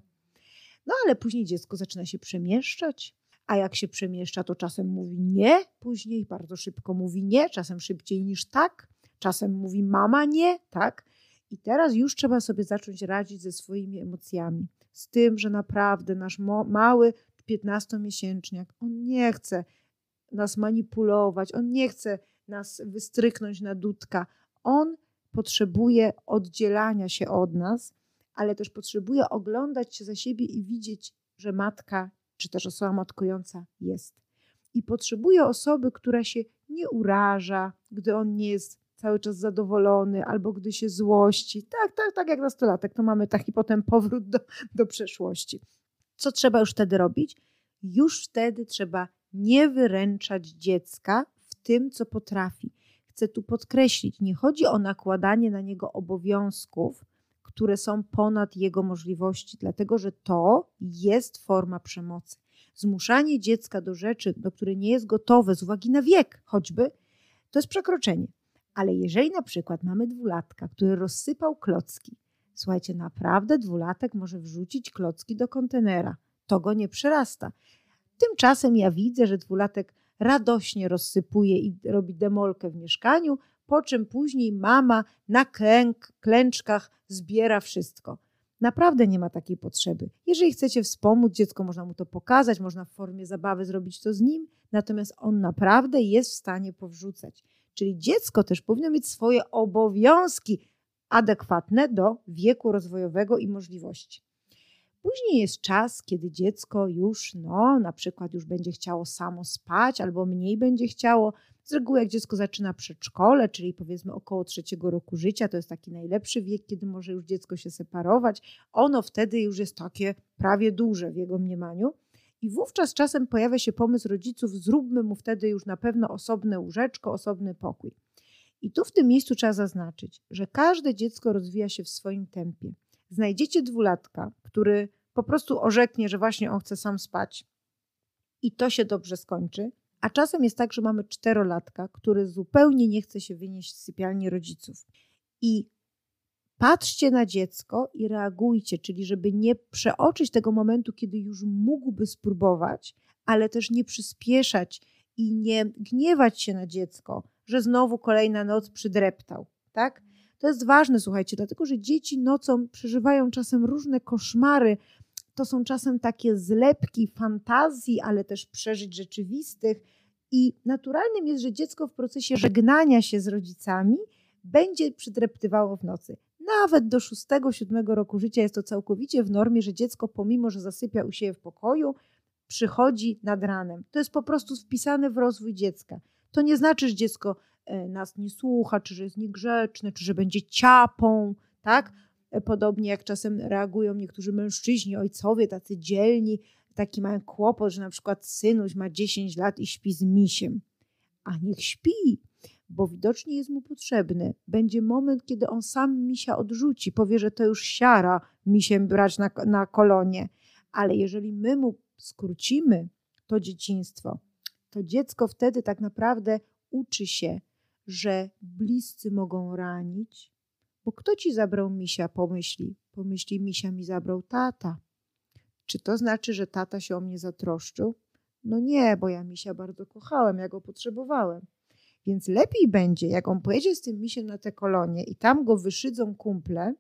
Speaker 2: No ale później dziecko zaczyna się przemieszczać, a jak się przemieszcza, to czasem mówi nie, później bardzo szybko mówi nie, czasem szybciej niż tak, czasem mówi mama nie, tak. I teraz już trzeba sobie zacząć radzić ze swoimi emocjami, z tym, że naprawdę nasz mały 15-miesięczniak, on nie chce nas manipulować, on nie chce nas wystryknąć na dudka. On potrzebuje oddzielania się od nas, ale też potrzebuje oglądać się za siebie i widzieć, że matka czy też osoba matkująca jest. I potrzebuje osoby, która się nie uraża, gdy on nie jest cały czas zadowolony, albo gdy się złości. Tak, tak, tak jak nastolatek, to mamy taki potem powrót do, do przeszłości. Co trzeba już wtedy robić? Już wtedy trzeba nie wyręczać dziecka w tym, co potrafi. Chcę tu podkreślić, nie chodzi o nakładanie na niego obowiązków, które są ponad jego możliwości, dlatego że to jest forma przemocy. Zmuszanie dziecka do rzeczy, do której nie jest gotowe z uwagi na wiek choćby, to jest przekroczenie. Ale jeżeli na przykład mamy dwulatka, który rozsypał klocki, słuchajcie, naprawdę dwulatek może wrzucić klocki do kontenera. To go nie przerasta. Tymczasem ja widzę, że dwulatek radośnie rozsypuje i robi demolkę w mieszkaniu, po czym później mama na klęk, klęczkach zbiera wszystko. Naprawdę nie ma takiej potrzeby. Jeżeli chcecie wspomóc dziecko, można mu to pokazać, można w formie zabawy zrobić to z nim, natomiast on naprawdę jest w stanie powrzucać. Czyli dziecko też powinno mieć swoje obowiązki adekwatne do wieku rozwojowego i możliwości. Później jest czas, kiedy dziecko już, no, na przykład już będzie chciało samo spać, albo mniej będzie chciało. Z reguły, jak dziecko zaczyna przedszkole, czyli powiedzmy około trzeciego roku życia, to jest taki najlepszy wiek, kiedy może już dziecko się separować. Ono wtedy już jest takie prawie duże w jego mniemaniu. I wówczas czasem pojawia się pomysł rodziców, zróbmy mu wtedy już na pewno osobne łóżeczko, osobny pokój. I tu w tym miejscu trzeba zaznaczyć, że każde dziecko rozwija się w swoim tempie. Znajdziecie dwulatka, który po prostu orzeknie, że właśnie on chce sam spać i to się dobrze skończy. A czasem jest tak, że mamy czterolatka, który zupełnie nie chce się wynieść z sypialni rodziców. I patrzcie na dziecko i reagujcie, czyli żeby nie przeoczyć tego momentu, kiedy już mógłby spróbować, ale też nie przyspieszać i nie gniewać się na dziecko, że znowu kolejna noc przydreptał, tak? To jest ważne, słuchajcie, dlatego że dzieci nocą przeżywają czasem różne koszmary. To są czasem takie zlepki fantazji, ale też przeżyć rzeczywistych. I naturalnym jest, że dziecko w procesie żegnania się z rodzicami będzie przydreptywało w nocy. Nawet do 6-7 roku życia jest to całkowicie w normie, że dziecko, pomimo że zasypia u siebie w pokoju, przychodzi nad ranem. To jest po prostu wpisane w rozwój dziecka. To nie znaczy, że dziecko e, nas nie słucha, czy że jest niegrzeczne, czy że będzie ciapą, tak? E, podobnie jak czasem reagują niektórzy mężczyźni, ojcowie, tacy dzielni, taki mają kłopot, że na przykład synuś ma 10 lat i śpi z misiem. A niech śpi, bo widocznie jest mu potrzebny. Będzie moment, kiedy on sam misia odrzuci, powie, że to już siara misiem brać na, na kolonie. Ale jeżeli my mu skrócimy to dzieciństwo, to dziecko wtedy tak naprawdę uczy się, że bliscy mogą ranić, bo kto ci zabrał misia, pomyśli. Pomyśli, misia mi zabrał tata. Czy to znaczy, że tata się o mnie zatroszczył? No nie, bo ja misia bardzo kochałem, ja go potrzebowałem. Więc lepiej będzie, jak on pojedzie z tym misiem na te kolonie i tam go wyszydzą kumple,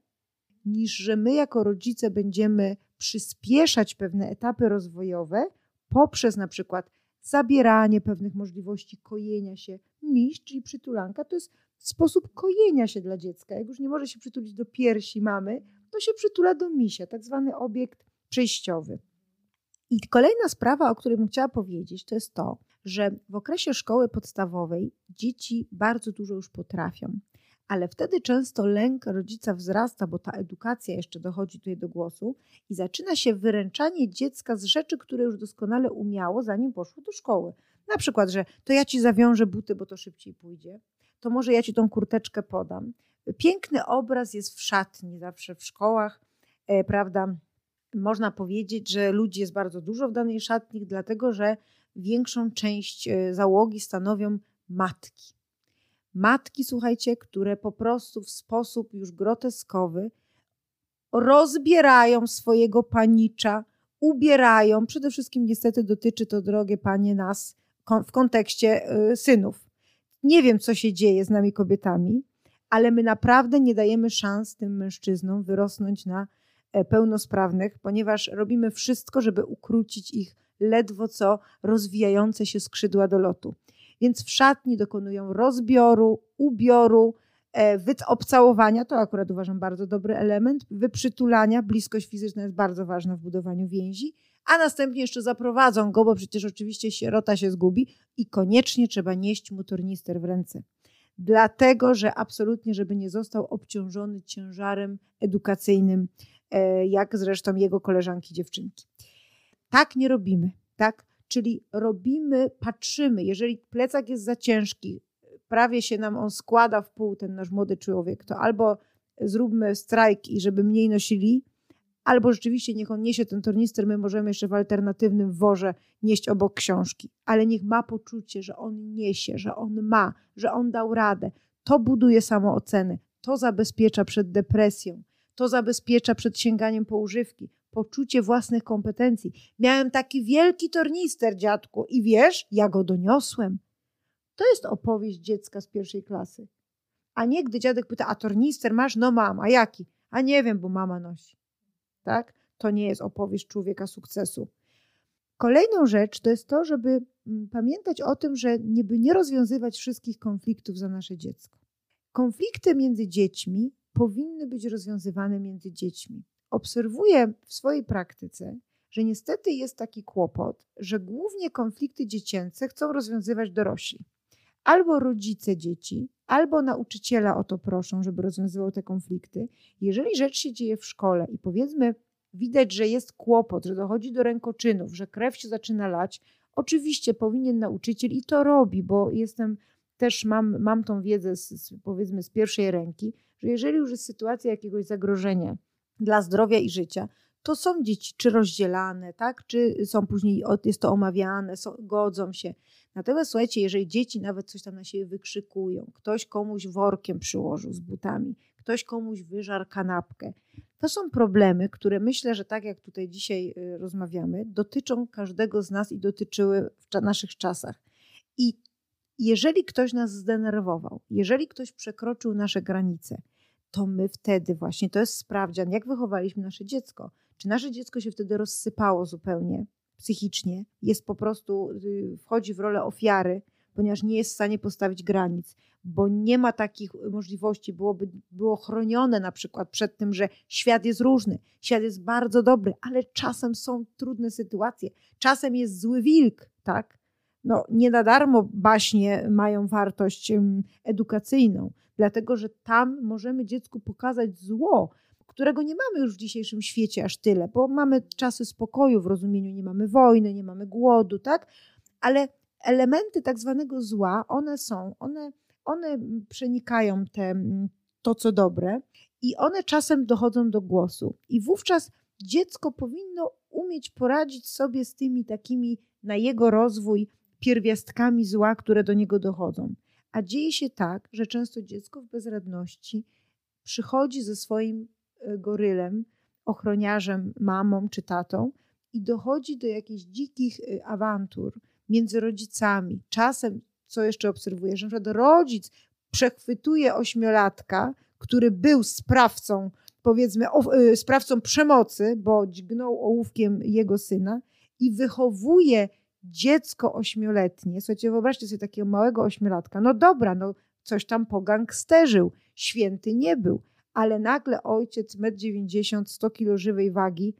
Speaker 2: niż że my jako rodzice będziemy przyspieszać pewne etapy rozwojowe poprzez na przykład zabieranie pewnych możliwości kojenia się. Miś, czyli przytulanka, to jest sposób kojenia się dla dziecka. Jak już nie może się przytulić do piersi mamy, to się przytula do misia, tak zwany obiekt przejściowy. I kolejna sprawa, o której bym chciała powiedzieć, to jest to, że w okresie szkoły podstawowej dzieci bardzo dużo już potrafią, ale wtedy często lęk rodzica wzrasta, bo ta edukacja jeszcze dochodzi tutaj do głosu i zaczyna się wyręczanie dziecka z rzeczy, które już doskonale umiało, zanim poszło do szkoły. Na przykład, że to ja ci zawiążę buty, bo to szybciej pójdzie, to może ja ci tą kurteczkę podam. Piękny obraz jest w szatni, zawsze w szkołach, e, prawda? Można powiedzieć, że ludzi jest bardzo dużo w danej szatni, dlatego że większą część e, załogi stanowią matki. Matki, słuchajcie, które po prostu w sposób już groteskowy rozbierają swojego panicza, ubierają. Przede wszystkim niestety dotyczy to, drogie panie, nas w kontekście e, synów. Nie wiem, co się dzieje z nami kobietami, ale my naprawdę nie dajemy szans tym mężczyznom wyrosnąć na e, pełnosprawnych, ponieważ robimy wszystko, żeby ukrócić ich ledwo co rozwijające się skrzydła do lotu. Więc w szatni dokonują rozbioru, ubioru, e, obcałowania, to akurat uważam bardzo dobry element, wyprzytulania, bliskość fizyczna jest bardzo ważna w budowaniu więzi, a następnie jeszcze zaprowadzą go, bo przecież oczywiście sierota się zgubi i koniecznie trzeba nieść mu tornister w ręce. Dlatego, że absolutnie, żeby nie został obciążony ciężarem edukacyjnym, e, jak zresztą jego koleżanki dziewczynki. Tak nie robimy, tak? Czyli robimy, patrzymy, jeżeli plecak jest za ciężki, prawie się nam on składa w pół, ten nasz młody człowiek, to albo zróbmy strajk i żeby mniej nosili, albo rzeczywiście niech on niesie ten tornister, my możemy jeszcze w alternatywnym worze nieść obok książki, ale niech ma poczucie, że on niesie, że on ma, że on dał radę. To buduje samoocenę, to zabezpiecza przed depresją, to zabezpiecza przed sięganiem po używki, poczucie własnych kompetencji. Miałem taki wielki tornister, dziadku, i wiesz, ja go doniosłem. To jest opowieść dziecka z pierwszej klasy. A nie gdy dziadek pyta, a tornister masz? No mam, a jaki? A nie wiem, bo mama nosi. Tak? To nie jest opowieść człowieka sukcesu. Kolejną rzecz to jest to, żeby mm, pamiętać o tym, że nie, by nie rozwiązywać wszystkich konfliktów za nasze dziecko. Konflikty między dziećmi powinny być rozwiązywane między dziećmi. Obserwuję w swojej praktyce, że niestety jest taki kłopot, że głównie konflikty dziecięce chcą rozwiązywać dorośli. Albo rodzice dzieci, albo nauczyciela o to proszą, żeby rozwiązywał te konflikty. Jeżeli rzecz się dzieje w szkole i powiedzmy, widać, że jest kłopot, że dochodzi do rękoczynów, że krew się zaczyna lać, oczywiście powinien nauczyciel i to robi, bo jestem też mam, mam tą wiedzę z, z, powiedzmy z pierwszej ręki, że jeżeli już jest sytuacja jakiegoś zagrożenia dla zdrowia i życia, to są dzieci czy rozdzielane, tak? czy są później, jest to omawiane, są, godzą się. Natomiast słuchajcie, jeżeli dzieci nawet coś tam na siebie wykrzykują, ktoś komuś workiem przyłożył z butami, ktoś komuś wyżar kanapkę, to są problemy, które myślę, że tak jak tutaj dzisiaj y, rozmawiamy, dotyczą każdego z nas i dotyczyły w naszych czasach. I jeżeli ktoś nas zdenerwował, jeżeli ktoś przekroczył nasze granice, to my wtedy właśnie, to jest sprawdzian, jak wychowaliśmy nasze dziecko. Czy nasze dziecko się wtedy rozsypało zupełnie psychicznie, jest po prostu, y, wchodzi w rolę ofiary, ponieważ nie jest w stanie postawić granic, bo nie ma takich możliwości, byłoby, było chronione na przykład przed tym, że świat jest różny, świat jest bardzo dobry, ale czasem są trudne sytuacje, czasem jest zły wilk, tak? No, nie na darmo baśnie mają wartość edukacyjną, dlatego że tam możemy dziecku pokazać zło, którego nie mamy już w dzisiejszym świecie aż tyle, bo mamy czasy spokoju w rozumieniu, nie mamy wojny, nie mamy głodu, tak? Ale elementy tak zwanego zła, one są, one, one przenikają te, to, co dobre i one czasem dochodzą do głosu. I wówczas dziecko powinno umieć poradzić sobie z tymi takimi na jego rozwój pierwiastkami zła, które do niego dochodzą. A dzieje się tak, że często dziecko w bezradności przychodzi ze swoim e, gorylem, ochroniarzem, mamą czy tatą i dochodzi do jakichś dzikich e, awantur między rodzicami. Czasem, co jeszcze obserwuję, że przykład rodzic przechwytuje ośmiolatka, który był sprawcą, powiedzmy, e, sprawcą przemocy, bo dźgnął ołówkiem jego syna i wychowuje dziecko ośmioletnie, słuchajcie, wyobraźcie sobie takiego małego ośmiolatka, no dobra, no coś tam pogangsterzył, święty nie był, ale nagle ojciec 1,90 m, 100 kg żywej wagi,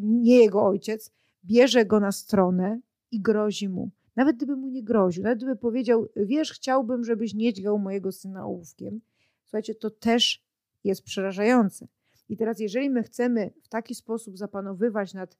Speaker 2: nie jego ojciec, bierze go na stronę i grozi mu. Nawet gdyby mu nie groził, nawet gdyby powiedział, wiesz, chciałbym, żebyś nie dźgał mojego syna ołówkiem, słuchajcie, to też jest przerażające. I teraz, jeżeli my chcemy w taki sposób zapanowywać nad y,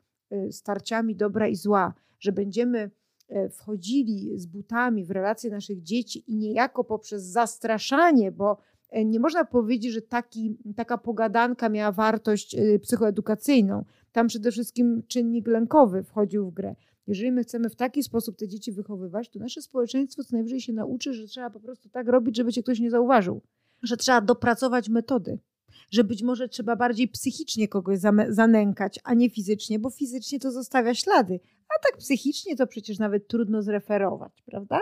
Speaker 2: starciami dobra i zła, że będziemy e, wchodzili z butami w relacje naszych dzieci i niejako poprzez zastraszanie, bo e, nie można powiedzieć, że taki, taka pogadanka miała wartość e, psychoedukacyjną. Tam przede wszystkim czynnik lękowy wchodził w grę. Jeżeli my chcemy w taki sposób te dzieci wychowywać, to nasze społeczeństwo co najwyżej się nauczy, że trzeba po prostu tak robić, żeby cię ktoś nie zauważył. Że trzeba dopracować metody że być może trzeba bardziej psychicznie kogoś zanękać, a nie fizycznie, bo fizycznie to zostawia ślady, a tak psychicznie to przecież nawet trudno zreferować, prawda?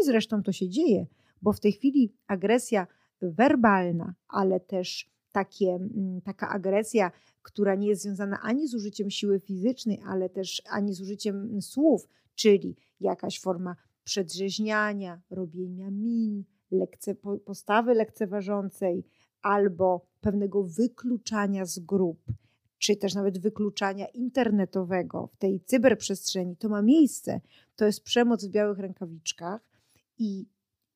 Speaker 2: I zresztą to się dzieje, bo w tej chwili agresja werbalna, ale też takie, mm, taka agresja, która nie jest związana ani z użyciem siły fizycznej, ale też ani z użyciem słów, czyli jakaś forma przedrzeźniania, robienia min, lekce, postawy lekceważącej albo pewnego wykluczania z grup, czy też nawet wykluczania internetowego w tej cyberprzestrzeni, to ma miejsce. To jest przemoc w białych rękawiczkach i,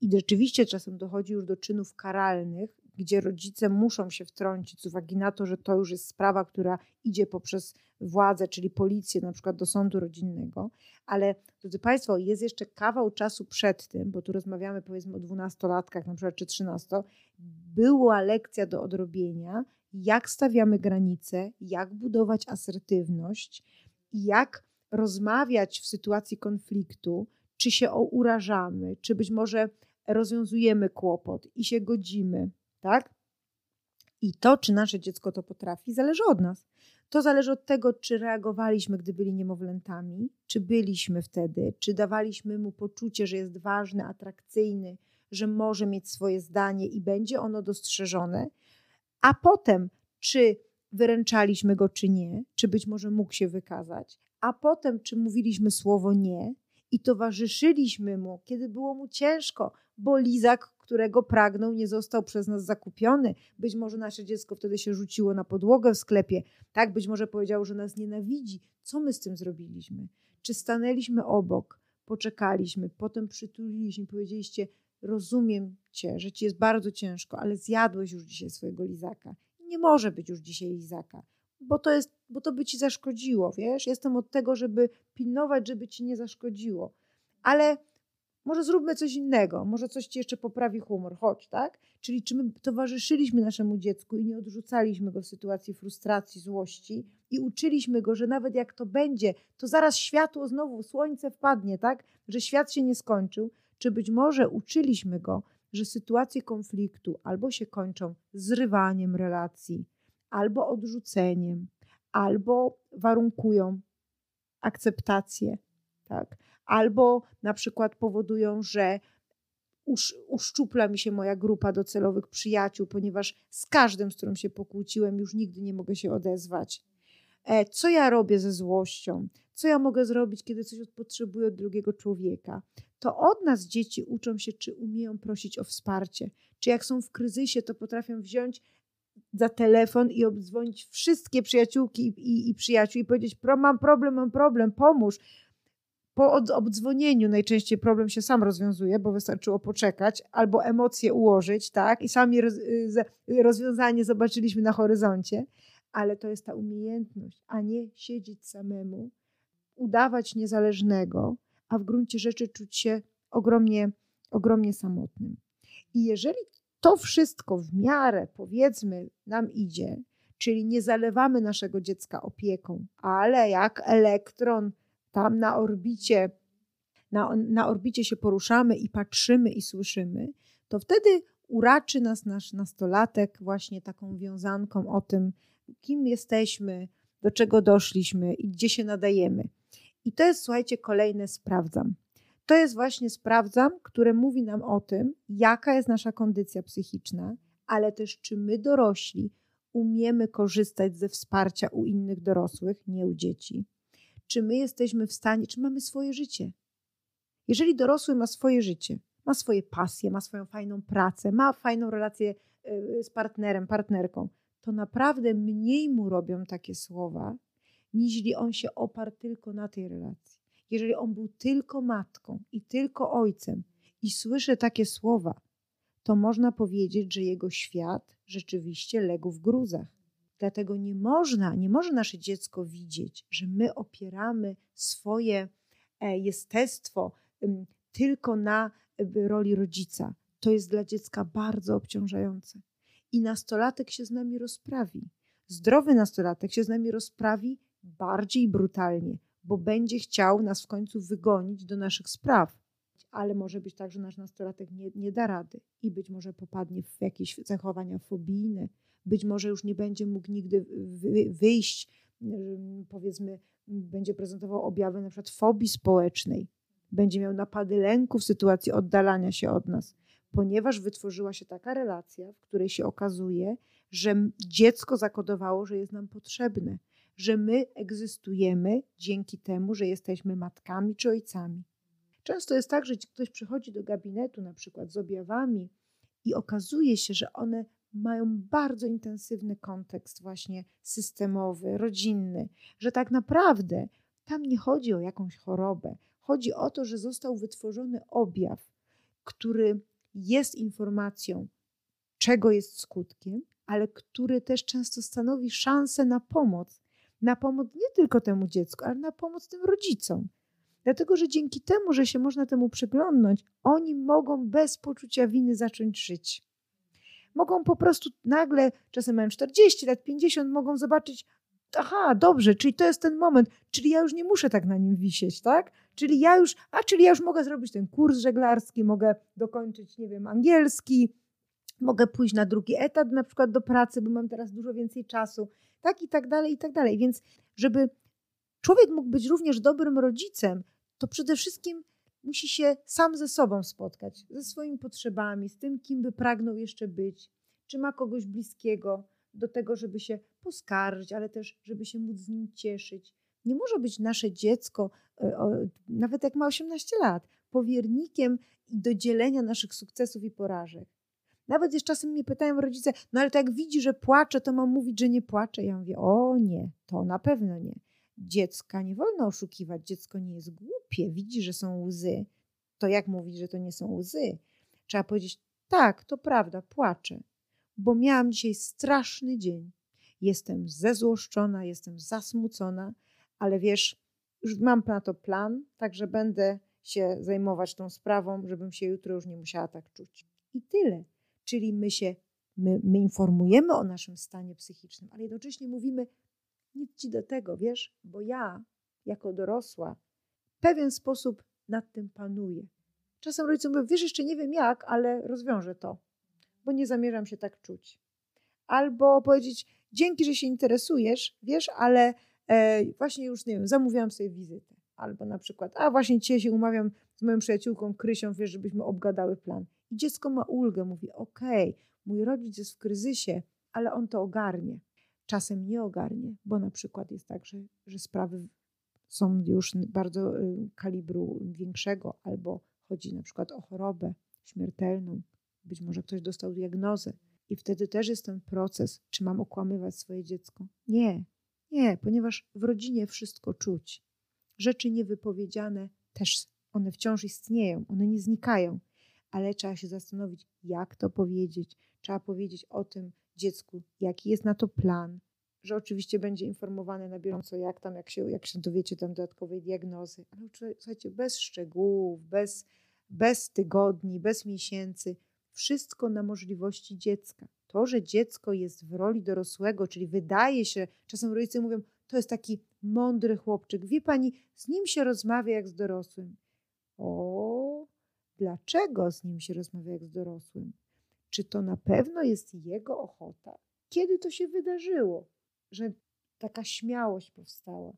Speaker 2: i rzeczywiście czasem dochodzi już do czynów karalnych, gdzie rodzice muszą się wtrącić z uwagi na to, że to już jest sprawa, która idzie poprzez władzę, czyli policję, na przykład do sądu rodzinnego. Ale, drodzy Państwo, jest jeszcze kawał czasu przed tym, bo tu rozmawiamy powiedzmy o dwunastolatkach, na przykład czy trzynasto, była lekcja do odrobienia, jak stawiamy granice, jak budować asertywność, jak rozmawiać w sytuacji konfliktu, czy się urażamy, czy być może rozwiązujemy kłopot i się godzimy, tak? I to, czy nasze dziecko to potrafi, zależy od nas. To zależy od tego, czy reagowaliśmy, gdy byli niemowlętami, czy byliśmy wtedy, czy dawaliśmy mu poczucie, że jest ważny, atrakcyjny, że może mieć swoje zdanie i będzie ono dostrzeżone, a potem, czy wyręczaliśmy go, czy nie, czy być może mógł się wykazać, a potem, czy mówiliśmy słowo nie i towarzyszyliśmy mu, kiedy było mu ciężko, bo lizak, którego pragnął, nie został przez nas zakupiony. Być może nasze dziecko wtedy się rzuciło na podłogę w sklepie, tak? Być może powiedział, że nas nienawidzi. Co my z tym zrobiliśmy? Czy stanęliśmy obok, poczekaliśmy, potem przytuliliśmy, powiedzieliście: Rozumiem cię, że ci jest bardzo ciężko, ale zjadłeś już dzisiaj swojego lizaka. Nie może być już dzisiaj lizaka, bo to, jest, bo to by ci zaszkodziło, wiesz? Jestem od tego, żeby pilnować, żeby ci nie zaszkodziło. Ale może zróbmy coś innego, może coś ci jeszcze poprawi humor, chodź, tak? Czyli czy my towarzyszyliśmy naszemu dziecku i nie odrzucaliśmy go w sytuacji frustracji, złości i uczyliśmy go, że nawet jak to będzie, to zaraz światło znowu, słońce wpadnie, tak? Że świat się nie skończył, czy być może uczyliśmy go, że sytuacje konfliktu albo się kończą zrywaniem relacji, albo odrzuceniem, albo warunkują akceptację, tak? Albo na przykład powodują, że uszczupla mi się moja grupa docelowych przyjaciół, ponieważ z każdym, z którym się pokłóciłem, już nigdy nie mogę się odezwać. E, co ja robię ze złością? Co ja mogę zrobić, kiedy coś potrzebuję od drugiego człowieka? To od nas dzieci uczą się, czy umieją prosić o wsparcie, czy jak są w kryzysie, to potrafią wziąć za telefon i obdzwonić wszystkie przyjaciółki i, i, i przyjaciół i powiedzieć: Mam problem, mam problem, pomóż po obdzwonieniu najczęściej problem się sam rozwiązuje, bo wystarczyło poczekać albo emocje ułożyć, tak? I sami y, rozwiązanie zobaczyliśmy na horyzoncie, ale to jest ta umiejętność, a nie siedzieć samemu, udawać niezależnego, a w gruncie rzeczy czuć się ogromnie, ogromnie samotnym. I jeżeli to wszystko w miarę, powiedzmy, nam idzie, czyli nie zalewamy naszego dziecka opieką, ale jak elektron tam na orbicie, na, na orbicie się poruszamy i patrzymy i słyszymy, to wtedy uraczy nas nasz nastolatek właśnie taką wiązanką o tym, kim jesteśmy, do czego doszliśmy i gdzie się nadajemy. I to jest, słuchajcie, kolejne sprawdzam. To jest właśnie sprawdzam, które mówi nam o tym, jaka jest nasza kondycja psychiczna, ale też czy my dorośli umiemy korzystać ze wsparcia u innych dorosłych, nie u dzieci czy my jesteśmy w stanie, czy mamy swoje życie. Jeżeli dorosły ma swoje życie, ma swoje pasje, ma swoją fajną pracę, ma fajną relację y, z partnerem, partnerką, to naprawdę mniej mu robią takie słowa, niż on się oparł tylko na tej relacji. Jeżeli on był tylko matką i tylko ojcem i słyszy takie słowa, to można powiedzieć, że jego świat rzeczywiście legł w gruzach. Dlatego nie można, nie może nasze dziecko widzieć, że my opieramy swoje e, jestestwo tylko na roli rodzica. To jest dla dziecka bardzo obciążające. I nastolatek się z nami rozprawi. Zdrowy nastolatek się z nami rozprawi bardziej brutalnie, bo będzie chciał nas w końcu wygonić do naszych spraw. Ale może być tak, że nasz nastolatek nie, nie da rady i być może popadnie w jakieś zachowania fobijne, być może już nie będzie mógł nigdy wyjść, powiedzmy, będzie prezentował objawy na przykład fobii społecznej, będzie miał napady lęku w sytuacji oddalania się od nas, ponieważ wytworzyła się taka relacja, w której się okazuje, że dziecko zakodowało, że jest nam potrzebne, że my egzystujemy dzięki temu, że jesteśmy matkami czy ojcami. Często jest tak, że ktoś przychodzi do gabinetu na przykład z objawami i okazuje się, że one mają bardzo intensywny kontekst właśnie systemowy, rodzinny, że tak naprawdę tam nie chodzi o jakąś chorobę, chodzi o to, że został wytworzony objaw, który jest informacją czego jest skutkiem, ale który też często stanowi szansę na pomoc. Na pomoc nie tylko temu dziecku, ale na pomoc tym rodzicom. Dlatego, że dzięki temu, że się można temu przyglądnąć, oni mogą bez poczucia winy zacząć żyć. Mogą po prostu nagle, czasem mają 40 lat, 50, mogą zobaczyć, aha, dobrze, czyli to jest ten moment, czyli ja już nie muszę tak na nim wisieć, tak? Czyli ja już, a czyli ja już mogę zrobić ten kurs żeglarski, mogę dokończyć, nie wiem, angielski, mogę pójść na drugi etat na przykład do pracy, bo mam teraz dużo więcej czasu, tak i tak dalej, i tak dalej. Więc żeby człowiek mógł być również dobrym rodzicem, to przede wszystkim musi się sam ze sobą spotkać, ze swoimi potrzebami, z tym, kim by pragnął jeszcze być, czy ma kogoś bliskiego do tego, żeby się poskarżyć, ale też, żeby się móc z nim cieszyć. Nie może być nasze dziecko, e, nawet jak ma 18 lat, powiernikiem do dzielenia naszych sukcesów i porażek. Nawet już czasem mnie pytają rodzice, no ale to jak widzi, że płacze, to mam mówić, że nie płacze. Ja mówię, o nie, to na pewno nie. Dziecka nie wolno oszukiwać, dziecko nie jest głupie, widzi, że są łzy. To jak mówić, że to nie są łzy? Trzeba powiedzieć, tak, to prawda, płaczę, bo miałam dzisiaj straszny dzień. Jestem zezłoszczona, jestem zasmucona, ale wiesz, już mam na to plan, także będę się zajmować tą sprawą, żebym się jutro już nie musiała tak czuć. I tyle. Czyli my się, my, my informujemy o naszym stanie psychicznym, ale jednocześnie mówimy, nic ci do tego, wiesz, bo ja, jako dorosła, w pewien sposób nad tym panuję. Czasem rodzice mówią, wiesz, jeszcze nie wiem jak, ale rozwiążę to, bo nie zamierzam się tak czuć. Albo powiedzieć, dzięki, że się interesujesz, wiesz, ale e, właśnie już, nie wiem, zamówiłam sobie wizytę. Albo na przykład, a właśnie dzisiaj się umawiam z moją przyjaciółką Krysią, wiesz, żebyśmy obgadały plan. I dziecko ma ulgę, mówi: OK, mój rodzic jest w kryzysie, ale on to ogarnie. Czasem nie ogarnie, bo na przykład jest tak, że, że sprawy są już bardzo y, kalibru większego, albo chodzi na przykład o chorobę śmiertelną, być może ktoś dostał diagnozę. I wtedy też jest ten proces, czy mam okłamywać swoje dziecko. Nie, nie, ponieważ w rodzinie wszystko czuć. Rzeczy niewypowiedziane też, one wciąż istnieją, one nie znikają ale trzeba się zastanowić, jak to powiedzieć. Trzeba powiedzieć o tym dziecku, jaki jest na to plan, że oczywiście będzie informowane na bieżąco, jak tam, jak się, jak się dowiecie tam dodatkowej diagnozy, ale słuchajcie, bez szczegółów, bez, bez tygodni, bez miesięcy, wszystko na możliwości dziecka. To, że dziecko jest w roli dorosłego, czyli wydaje się, czasem rodzice mówią, to jest taki mądry chłopczyk. Wie pani, z nim się rozmawia jak z dorosłym. O, dlaczego z nim się rozmawia jak z dorosłym. Czy to na pewno jest jego ochota? Kiedy to się wydarzyło, że taka śmiałość powstała?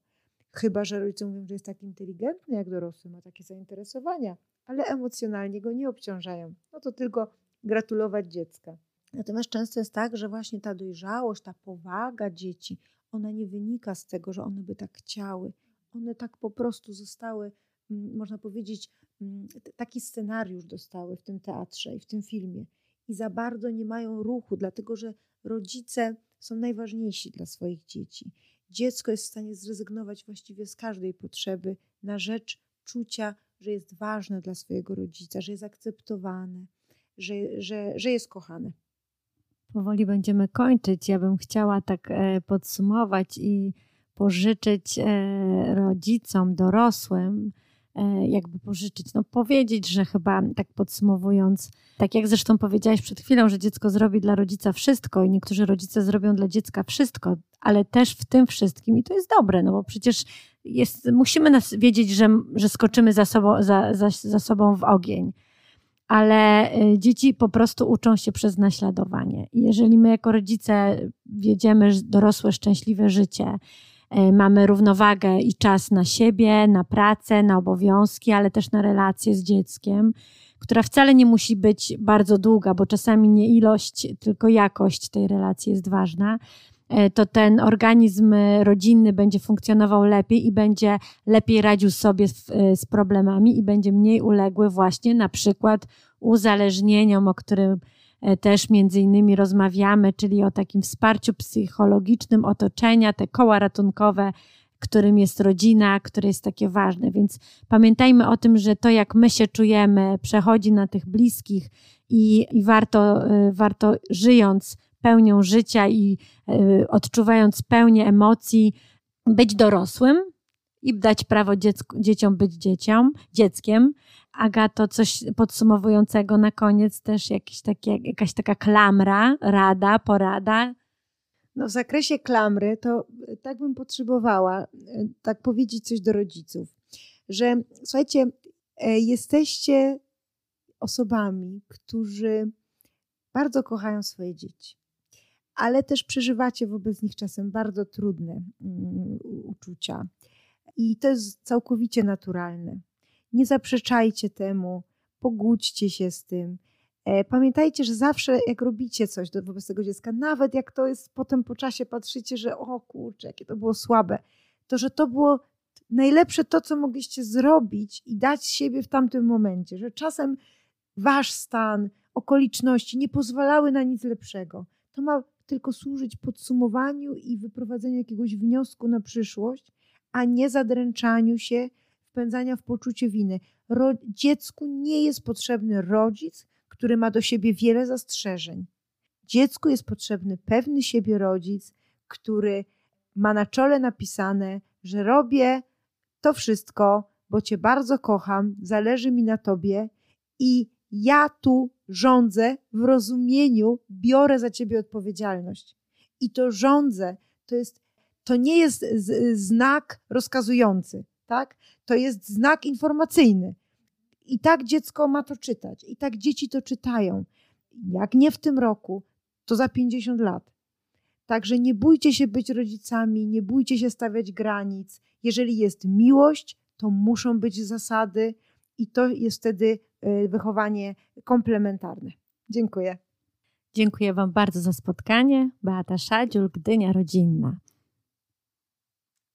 Speaker 2: Chyba, że rodzice mówią, że jest tak inteligentny jak dorosły, ma takie zainteresowania, ale emocjonalnie go nie obciążają. No to tylko gratulować dziecka. Natomiast często jest tak, że właśnie ta dojrzałość, ta powaga dzieci, ona nie wynika z tego, że one by tak chciały. One tak po prostu zostały, mm, można powiedzieć, Mm, taki scenariusz dostały w tym teatrze i w tym filmie i za bardzo nie mają ruchu, dlatego że rodzice są najważniejsi dla swoich dzieci. Dziecko jest w stanie zrezygnować właściwie z każdej potrzeby na rzecz czucia, że jest ważne dla swojego rodzica, że jest akceptowane, że, że, że jest kochane.
Speaker 1: Powoli będziemy kończyć. Ja bym chciała tak e, podsumować i pożyczyć e, rodzicom, dorosłym, jakby pożyczyć, no powiedzieć, że chyba tak podsumowując, tak jak zresztą powiedziałaś przed chwilą, że dziecko zrobi dla rodzica wszystko i niektórzy rodzice zrobią dla dziecka wszystko, ale też w tym wszystkim i to jest dobre, no bo przecież jest, musimy nas wiedzieć, że, że skoczymy za sobą, za, za, za sobą w ogień ale e, dzieci po prostu uczą się przez naśladowanie. I jeżeli my jako rodzice wiedziemy dorosłe, szczęśliwe życie, E, mamy równowagę i czas na siebie, na pracę, na obowiązki, ale też na relacje z dzieckiem, która wcale nie musi być bardzo długa, bo czasami nie ilość, tylko jakość tej relacji jest ważna. E, to ten organizm rodzinny będzie funkcjonował lepiej i będzie lepiej radził sobie z, e, z, problemami i będzie mniej uległy właśnie na przykład uzależnieniom, o którym E, też między innymi rozmawiamy, czyli o takim wsparciu psychologicznym otoczenia, te koła ratunkowe, którym jest rodzina, które jest takie ważne. Więc pamiętajmy o tym, że to, jak my się czujemy, przechodzi na tych bliskich i, i warto, y, warto żyjąc pełnią życia i y, odczuwając pełnię emocji, być dorosłym i dać prawo dziecku, dzieciom być dzieciom, dzieckiem. Agato, coś podsumowującego na koniec, też jakieś takie, jakaś taka klamra, rada, porada?
Speaker 2: No w zakresie klamry to e, tak bym potrzebowała, e, tak powiedzieć coś do rodziców, że słuchajcie, e, jesteście osobami, którzy bardzo kochają swoje dzieci, ale też przeżywacie wobec nich czasem bardzo trudne mm, uczucia. I to jest całkowicie naturalne. Nie zaprzeczajcie temu, pogódźcie się z tym. E, pamiętajcie, że zawsze jak robicie coś wobec tego dziecka, nawet jak to jest potem po czasie patrzycie, że o kurczę, jakie to było słabe, to że to było najlepsze to, co mogliście zrobić i dać siebie w tamtym momencie, że czasem wasz stan, okoliczności nie pozwalały na nic lepszego. To ma tylko służyć podsumowaniu i wyprowadzeniu jakiegoś wniosku na przyszłość, a nie zadręczaniu się, wpędzania w poczucie winy. Ro dziecku nie jest potrzebny rodzic, który ma do siebie wiele zastrzeżeń. Dziecku jest potrzebny pewny siebie rodzic, który ma na czole napisane, że robię to wszystko, bo Cię bardzo kocham, zależy mi na Tobie i ja tu rządzę w rozumieniu, biorę za Ciebie odpowiedzialność. I to rządzę to jest to nie jest znak rozkazujący, tak? To jest znak informacyjny. I tak dziecko ma to czytać, i tak dzieci to czytają. Jak nie w tym roku, to za 50 lat. Także nie bójcie się być rodzicami, nie bójcie się stawiać granic. Jeżeli jest miłość, to muszą być zasady, i to jest wtedy e, wychowanie komplementarne. Dziękuję.
Speaker 1: Dziękuję Wam bardzo za spotkanie. Beata Szadziul, Gdynia Rodzinna.